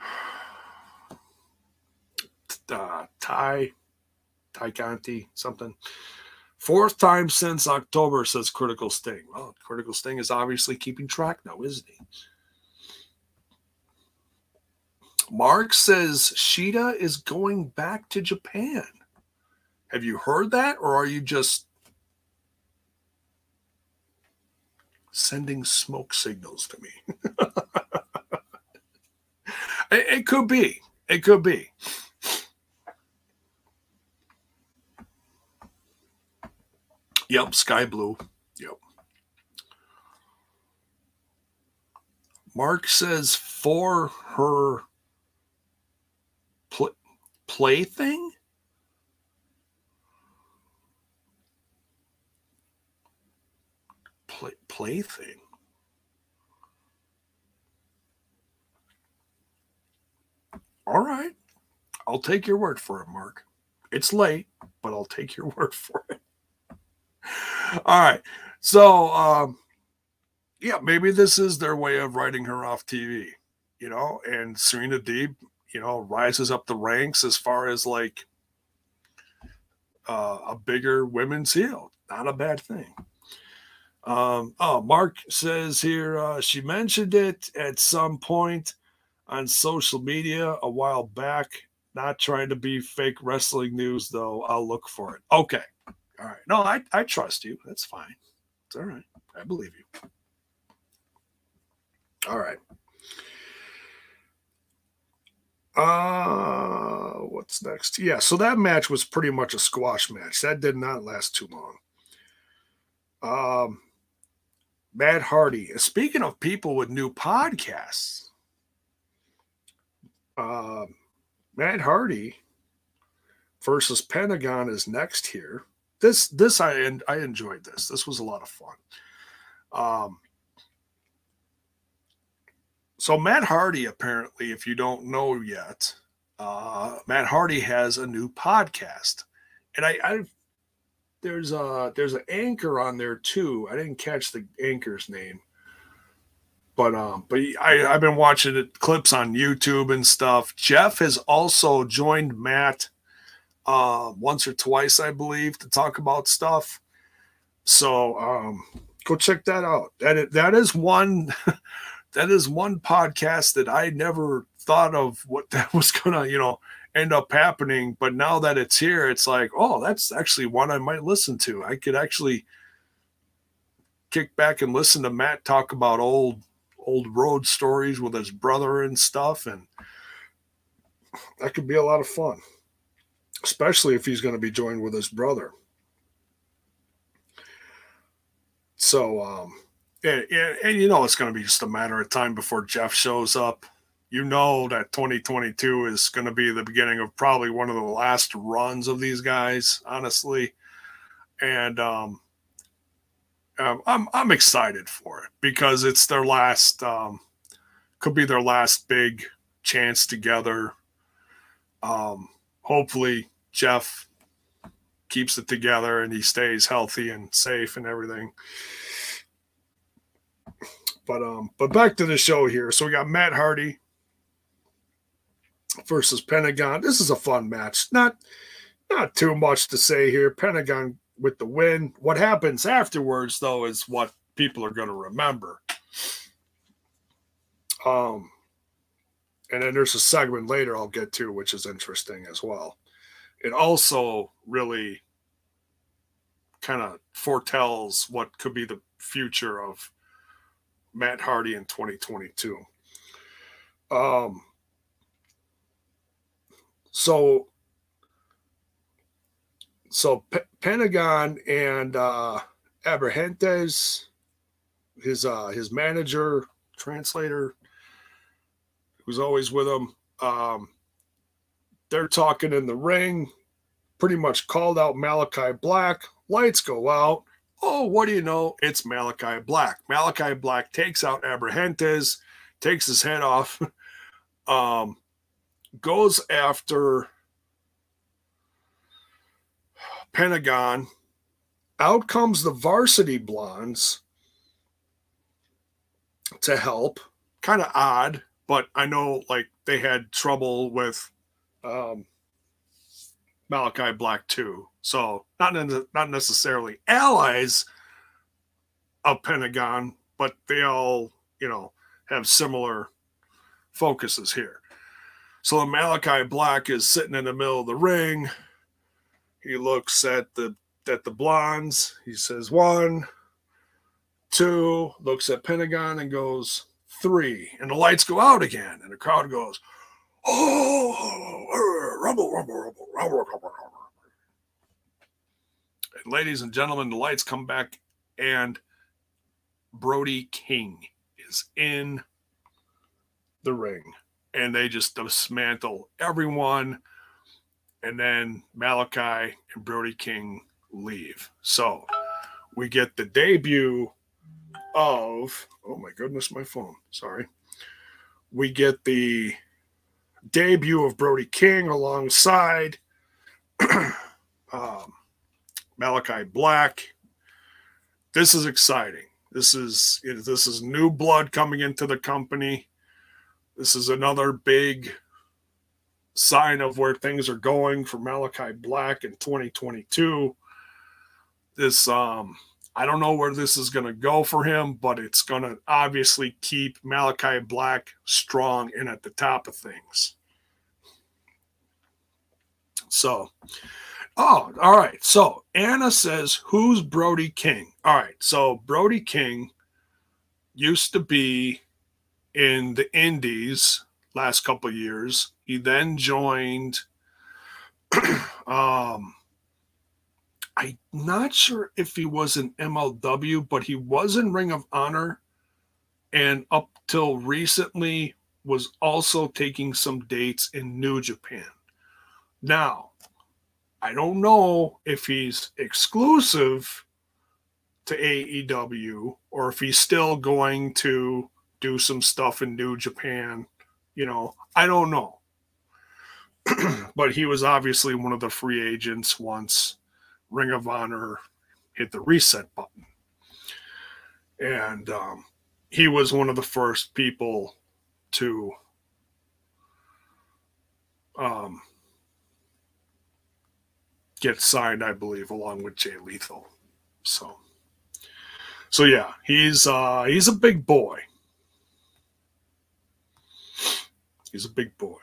uh, Ty, Ty Conti, something. Fourth time since October, says Critical Sting. Well, Critical Sting is obviously keeping track now, isn't he? Mark says Shida is going back to Japan. Have you heard that, or are you just sending smoke signals to me? it, it could be. It could be. Yep, sky blue. Yep. Mark says for her pl- plaything. Play, plaything. All right. I'll take your word for it, Mark. It's late, but I'll take your word for it. All right. So, um, yeah, maybe this is their way of writing her off TV, you know, and Serena Deeb, you know, rises up the ranks as far as like uh, a bigger women's heel. Not a bad thing. Um, oh, Mark says here uh, she mentioned it at some point on social media a while back. Not trying to be fake wrestling news, though. I'll look for it. Okay. All right. No, I, I trust you. That's fine. It's all right. I believe you. All right. Uh what's next? Yeah, so that match was pretty much a squash match. That did not last too long. Um Matt Hardy. Speaking of people with new podcasts, uh, Matt Hardy versus Pentagon is next here this this I and I enjoyed this. This was a lot of fun. Um, so Matt Hardy apparently, if you don't know yet, uh, Matt Hardy has a new podcast, and I, I there's a there's an anchor on there too. I didn't catch the anchor's name, but um, but I I've been watching it clips on YouTube and stuff. Jeff has also joined Matt uh, once or twice, I believe, to talk about stuff. So um, go check that out. That is, that is one that is one podcast that I never thought of what that was gonna you know end up happening. But now that it's here, it's like oh, that's actually one I might listen to. I could actually kick back and listen to Matt talk about old old road stories with his brother and stuff and that could be a lot of fun especially if he's going to be joined with his brother. So, um, and, and, and, you know, it's going to be just a matter of time before Jeff shows up. You know that 2022 is going to be the beginning of probably one of the last runs of these guys, honestly. And um, um, I'm I'm excited for it because it's their last, um, could be their last big chance together. Um, hopefully, Jeff keeps it together and he stays healthy and safe and everything. But um, but back to the show here. So we got Matt Hardy versus Pentagon. This is a fun match. Not not too much to say here. Pentagon with the win. What happens afterwards, though, is what people are going to remember. Um, and then there's a segment later I'll get to, which is interesting as well. It also really kind of foretells what could be the future of Matt Hardy in 2022. Um, so, so P- Pentagon and uh, his uh, his manager, translator, who's always with them. Um, they're talking in the ring, pretty much called out Malachi Black. Lights go out. Oh, what do you know? It's Malachi Black. Malachi Black takes out Abrahantes, takes his head off, um, goes after Pentagon. Out comes the varsity blondes to help. Kind of odd, but I know like they had trouble with um, Malachi Black too. So not not necessarily allies of Pentagon, but they all you know have similar focuses here. So Malachi Black is sitting in the middle of the ring. He looks at the at the blondes. He says one, two. Looks at Pentagon and goes three. And the lights go out again, and the crowd goes, "Oh, er, rumble, rumble, rumble, rumble, rumble, rumble." And ladies and gentlemen, the lights come back, and Brody King is in the ring, and they just dismantle everyone. And then Malachi and Brody King leave. So we get the debut of, oh my goodness, my phone. Sorry. We get the debut of Brody King alongside um, Malachi Black. This is exciting. This is this is new blood coming into the company. This is another big sign of where things are going for Malachi Black in 2022. This um I don't know where this is going to go for him, but it's going to obviously keep Malachi Black strong and at the top of things. So, Oh, all right. So Anna says, Who's Brody King? All right. So Brody King used to be in the Indies last couple years. He then joined um I'm not sure if he was in MLW, but he was in Ring of Honor and up till recently was also taking some dates in New Japan. Now, I don't know if he's exclusive to AEW or if he's still going to do some stuff in New Japan. You know, I don't know. but he was obviously one of the free agents once Ring of Honor hit the reset button. And um, he was one of the first people to um, get signed, I believe, along with Jay Lethal. So, so yeah, he's uh, he's a big boy. He's a big boy.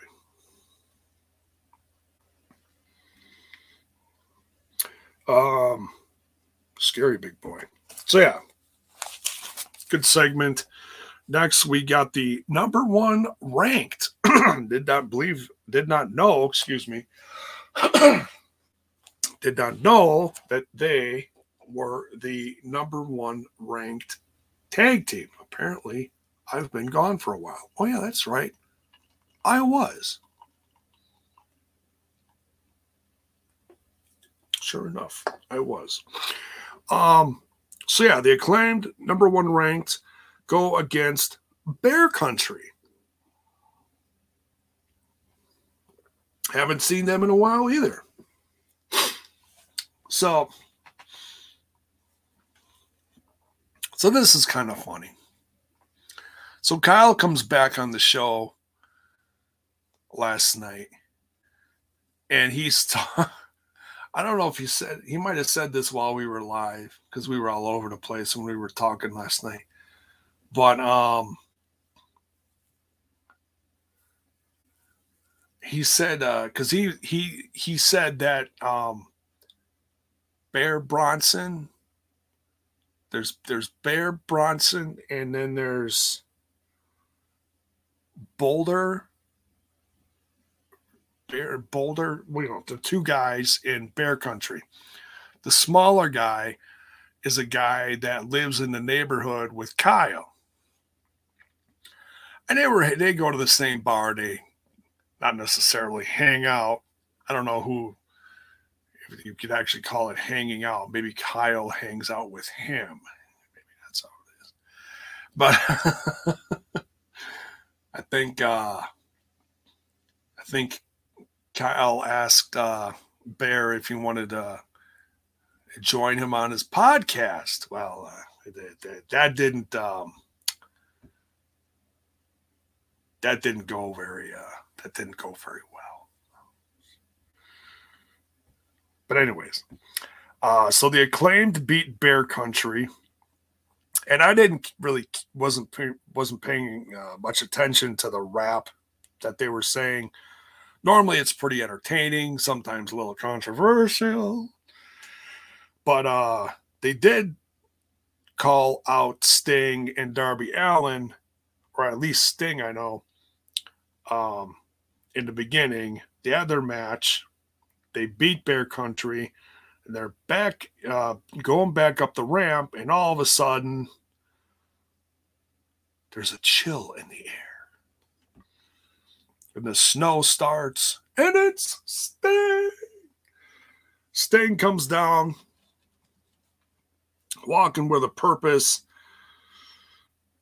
Um, scary big boy. So yeah, good segment. Next, we got the number one ranked. did not believe, did not know, excuse me, did not know that they were the number one ranked tag team. Apparently, I've been gone for a while. Oh, yeah, that's right. I was. Sure enough, I was. Um, so yeah, the acclaimed number one ranked go against Bear Country. Haven't seen them in a while either. So, so this is kind of funny. So Kyle comes back on the show last night, and he's. T- I don't know if he said he might have said this while we were live because we were all over the place when we were talking last night. But um he said uh because he he he said that um Bear Bronson there's there's Bear Bronson and then there's Boulder Bear Boulder, you know, the two guys in Bear Country. The smaller guy is a guy that lives in the neighborhood with Kyle. And they were they go to the same bar. They not necessarily hang out. I don't know who if you could actually call it hanging out. Maybe Kyle hangs out with him. Maybe that's how it is. But I think uh I think Kyle asked uh, Bear if he wanted to join him on his podcast. Well, uh, that, that, didn't um, that didn't go very uh, that didn't go very well. But anyways, uh, so the acclaimed beat Bear Country, and I didn't really wasn't wasn't paying uh, much attention to the rap that they were saying Normally it's pretty entertaining, sometimes a little controversial. But uh they did call out Sting and Darby Allin, or at least Sting, I know, um, in the beginning. They had their match. They beat Bear Country, and they're back, uh, going back up the ramp, and all of a sudden, there's a chill in the air and the snow starts, and it's Sting. Sting comes down, walking with a purpose.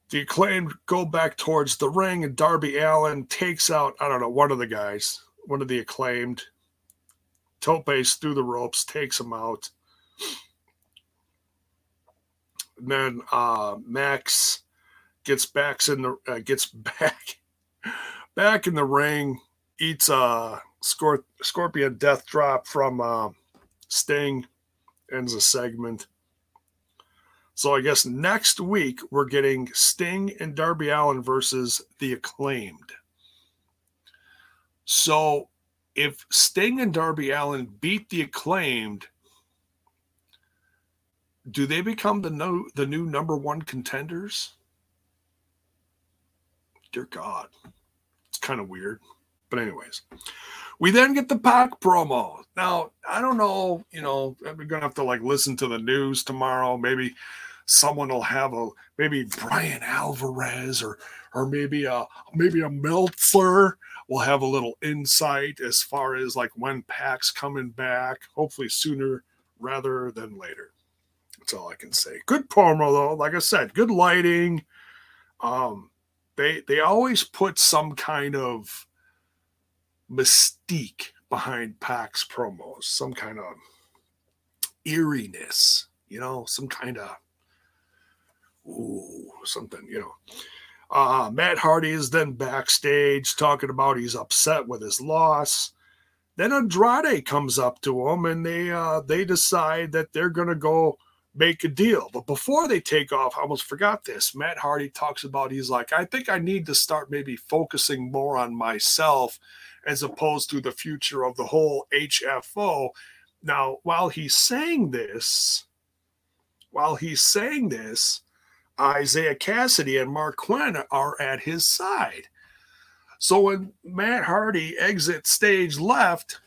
The acclaimed go back towards the ring, and Darby Allin takes out, I don't know, one of the guys, one of the acclaimed. Topes through the ropes, takes him out. And then uh, Max gets back in the uh, gets back back in the ring, eats a Scor- Scorpion Death Drop from uh, Sting, ends a segment. So I guess next week we're getting Sting and Darby Allin versus the Acclaimed. So if Sting and Darby Allin beat the Acclaimed, do they become the no the new number one contenders? Dear God kind of weird. But anyways, we then get the Pac promo. Now, I don't know, you know, we're gonna have to like listen to the news tomorrow. Maybe someone will have a maybe Bryan Alvarez or or maybe a maybe a Meltzer will have a little insight as far as like when Pac's coming back. Hopefully sooner rather than later. That's all I can say. Good promo though. Like I said, good lighting. Um, they they always put some kind of mystique behind Pac's promos, some kind of eeriness, you know, some kind of ooh, something, you know. Uh, Matt Hardy is then backstage talking about he's upset with his loss. Then Andrade comes up to him and they uh, they decide that they're gonna go make a deal. But before they take off, I almost forgot this. Matt Hardy talks about he's like, I think I need to start maybe focusing more on myself as opposed to the future of the whole HFO. Now, while he's saying this, while he's saying this, Isiah Kassidy and Marq Quen are at his side. So when Matt Hardy exits stage left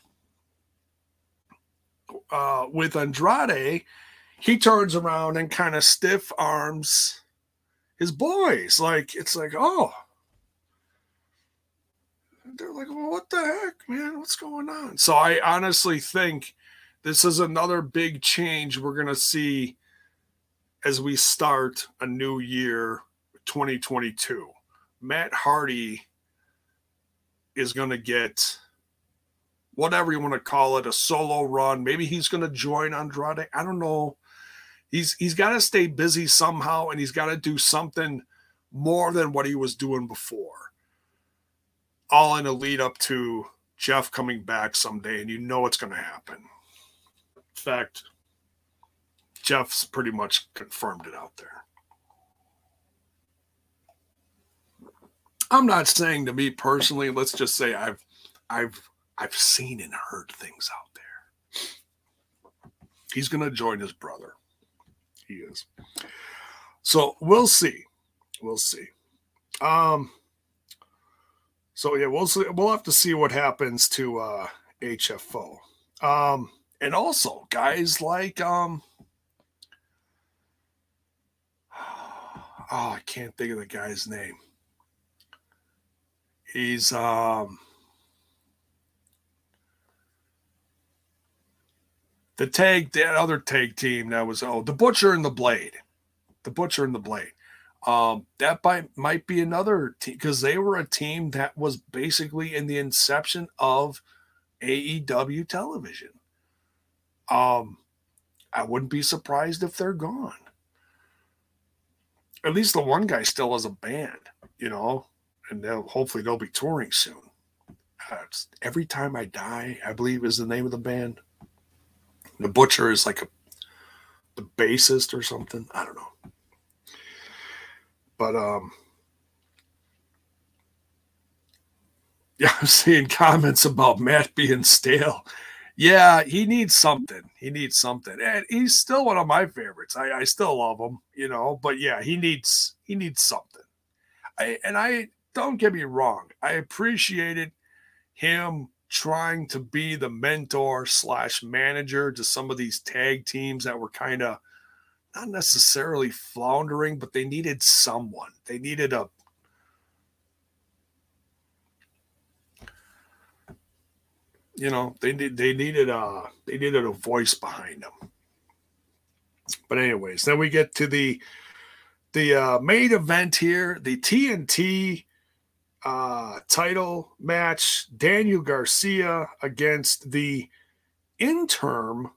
uh, with Andrade, he turns around and kind of stiff arms his boys. Like, it's like, oh. They're like, well, what the heck, man? What's going on? So I honestly think this is another big change we're to see as we start a new year, 2022. Matt Hardy is to get whatever you want to call it, a solo run. Maybe he's going to join Andrade. I don't know. He's he's got to stay busy somehow, and he's got to do something more than what he was doing before. All in a lead up to Jeff coming back someday, and you know it's going to happen. In fact, Jeff's pretty much confirmed it out there. I'm not saying to me personally, let's just say I've I've I've seen and heard things out there. He's going to join his brother. He is. So we'll see. We'll see. Um so yeah, we'll see, we'll have to see what happens to uh HFO. Um and also guys like um oh, I can't think of the guy's name. He's um the tag that other tag team that was oh the Butcher and the Blade, the Butcher and the Blade. Um, that might might be another team because they were a team that was basically in the inception of AEW television. Um, I wouldn't be surprised if they're gone. At least the one guy still has a band, you know, and they'll hopefully they'll be touring soon. Uh, Every time I die, I believe is the name of the band. The butcher is like a the bassist or something. I don't know. But um yeah, I'm seeing comments about Matt being stale. Yeah, he needs something. He needs something. And he's still one of my favorites. I, I still love him, you know, but yeah, he needs he needs something. I and I don't get me wrong. I appreciated him trying to be the mentor slash manager to some of these tag teams that were kind of not necessarily floundering, but they needed someone. They needed a you know they they needed a they needed a voice behind them. But anyways, then we get to the the uh, main event here, the TNT uh, title match Daniel Garcia against the interim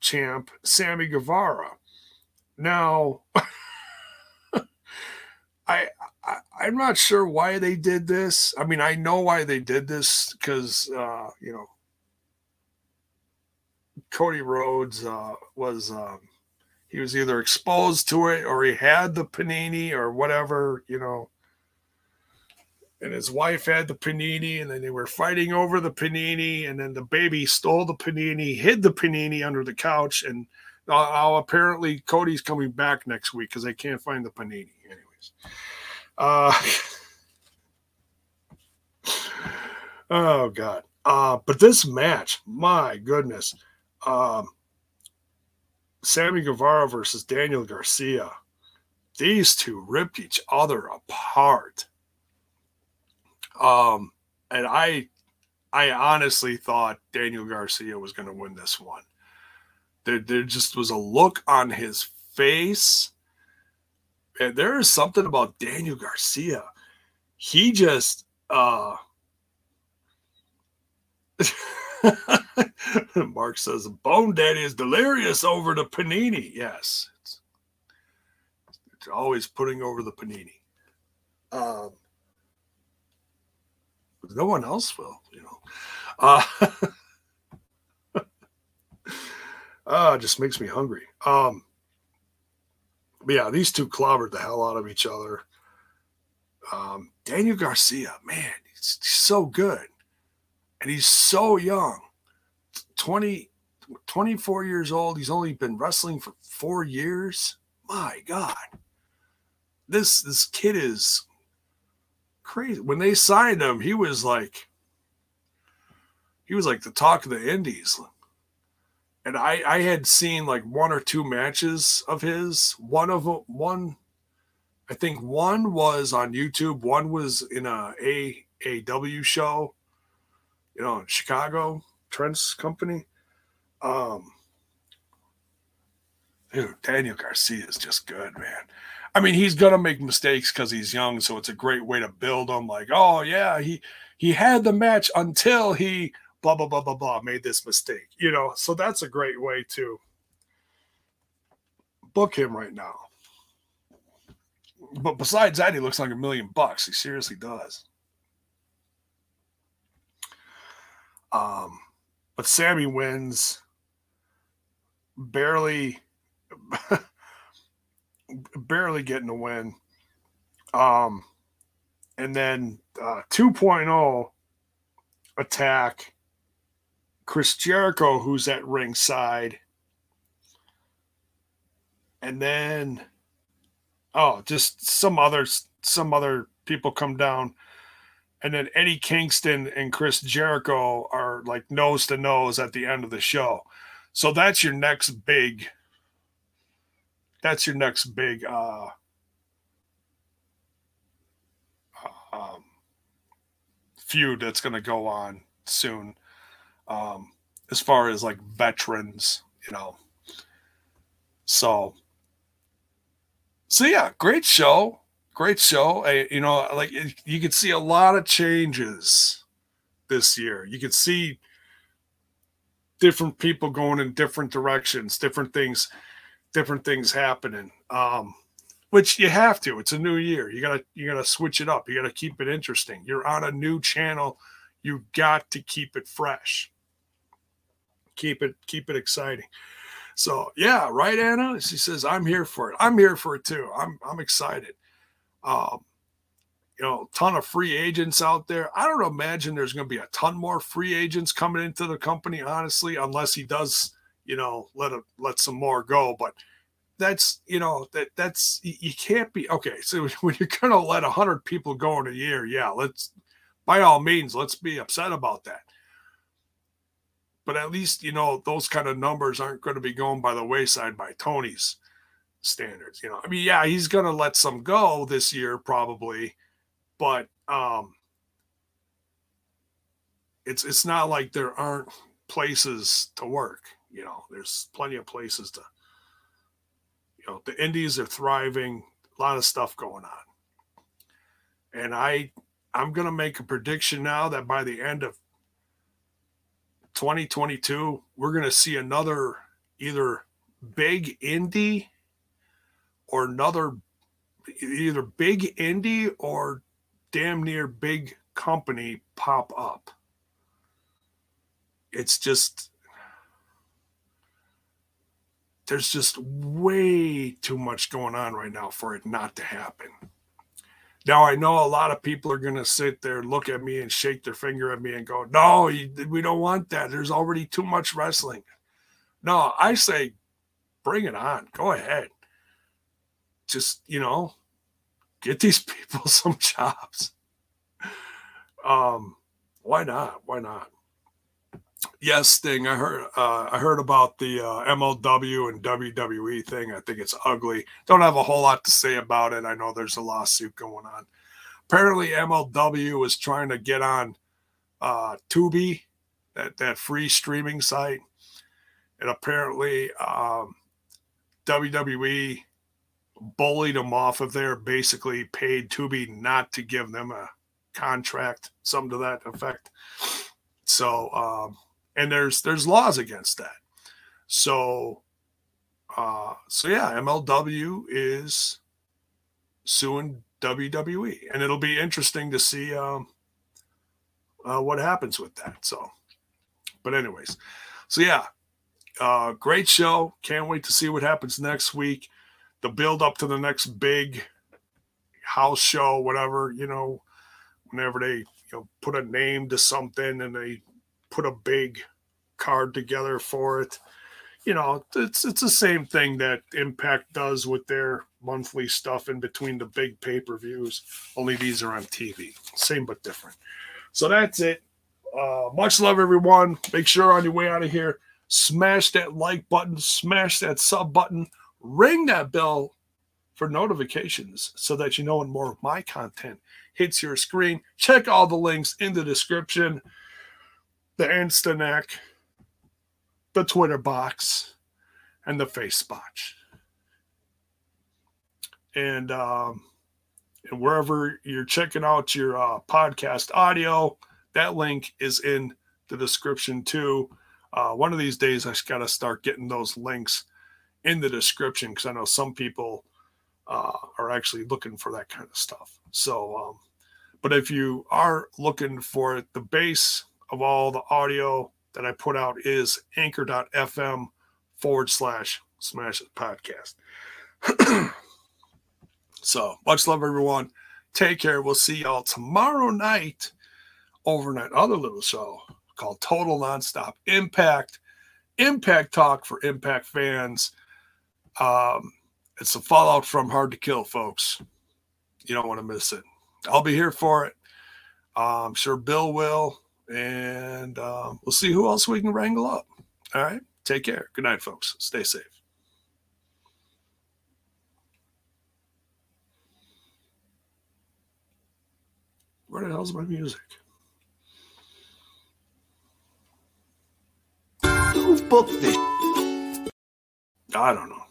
champ Sammy Guevara. Now, I, I am not sure why they did this. I mean, I know why they did this because uh, you know Cody Rhodes uh, was um, he was either exposed to it or he had the panini or whatever, you know and his wife had the panini and then they were fighting over the panini and then the baby stole the panini hid the panini under the couch and uh, apparently cody's coming back next week because they can't find the panini anyways. Uh, oh god. Uh, but this match my goodness. Um, sammy guevara versus daniel garcia. These two ripped each other apart um, and I, I honestly thought Daniel Garcia was going to win this one. There, there just was a look on his face. And there is something about Daniel Garcia. He just, uh, Mark says Bone Daddy is delirious over the panini. Yes, it's, it's always putting over the panini. Um, no one else will, you know. Uh, uh just makes me hungry. Um, but yeah, these two clobbered the hell out of each other. Um, Daniel Garcia, man, he's, so good. And he's so young 20, 24 years old. He's only been wrestling for four years. My God. This this kid is crazy. When they signed him, he was like he was like the talk of the indies. And I I had seen like one or two matches of his. One of them, one I think one was on YouTube, one was in a AAW show, you know, in Chicago, Trent's company. Um dude, Daniel Garcia is just good, man. I mean, he's gonna make mistakes because he's young, so it's a great way to build him. Like, oh yeah, he he had the match until he blah blah blah blah blah made this mistake. You know, so that's a great way to book him right now. But besides that, he looks like a million bucks. He seriously does. Um, but Sammy wins barely, barely getting a win. Um, and then uh, 2.0 attack Chris Jericho, who's at ringside. And then, oh, just some other some other people come down and then Eddie Kingston and Chris Jericho are like nose to nose at the end of the show. So that's your next big that's your next big uh um, feud that's going to go on soon um as far as like veterans, you know. So so yeah, great show great show. I, you know, like you could see a lot of changes this year. You could see different people going in different directions, different things, different things happening. Um, which you have to. It's a new year. You gotta you gotta switch it up. You gotta keep it interesting. You're on a new channel. You got to keep it fresh. Keep it keep it exciting. So yeah, right, Anna. She says, "I'm here for it. I'm here for it too. I'm I'm excited." Um, you know, ton of free agents out there. I don't imagine there's going to be a ton more free agents coming into the company, honestly, unless he does, you know, let a, let some more go. But that's you know that that's you can't be okay. So when you're to let hundred people go in a year, yeah, let's by all means let's be upset about that. But at least you know those kind of numbers aren't going to be going by the wayside by Tony's standards. You know, I mean, yeah, he's to let some go this year probably, but um, it's it's not like there aren't places to work. You know, there's plenty of places to. Know, the Indies are thriving. A lot of stuff going on, and I I'm to make a prediction now that by the end of 2022, we're to see another either big indie or another either big indie or damn near big company pop up. It's just there's just way too much going on right now for it not to happen. Now I know a lot of people are going to sit there, look at me, and shake their finger at me and go, "No, we don't want that. There's already too much wrestling." No, I say, bring it on. Go ahead just you know get these people some jobs um why not why not yes sting i heard uh, i heard about the uh, mlw and wwe thing. I think it's ugly. Don't have a whole lot to say about it. I know there's a lawsuit going on. Apparently mlw was trying to get on uh tubi that that free streaming site. And apparently um wwe bullied them off of there, basically paid Tubi not to give them a contract, something to that effect. So, um, and there's there's laws against that. So, uh, so yeah, MLW is suing WWE, and it'll be interesting to see um, uh, what happens with that. So, but anyways, so yeah, uh, great show. Can't wait to see what happens next week the build up to the next big house show, whatever, you know, whenever they you know put a name to something and they put a big card together for it. You know, it's it's the same thing that Impact does with their monthly stuff in between the big pay-per-views. Only these are on TV. Same but different. So that's it. Uh, much love, everyone. Make sure on your way out of here, smash that like button, smash that sub button ring that bell for notifications so that you know when more of my content hits your screen. Check all the links in the description, the Instanac, the Twitter box, and the Face. And, um, and wherever you're checking out your uh, podcast audio, that link is in the description too. Uh, one of these days, I got to start getting those links in the description because I know some people uh, are actually looking for that kind of stuff. So, um, but if you are looking for it, the base of all the audio that I put out is anchor.fm forward slash smash podcast. so much love, everyone. Take care. We'll see y'all tomorrow night overnight other little show called Total Nonstop Impact. Impact Talk for Impact fans. Um, it's a fallout from Hard to Kill, folks. You don't want to miss it. I'll be here for it. Uh, I'm sure Bill will. And um, we'll see who else we can wrangle up. All right. Take care. Good night, folks. Stay safe. Where the hell's my music? Who booked this? I don't know.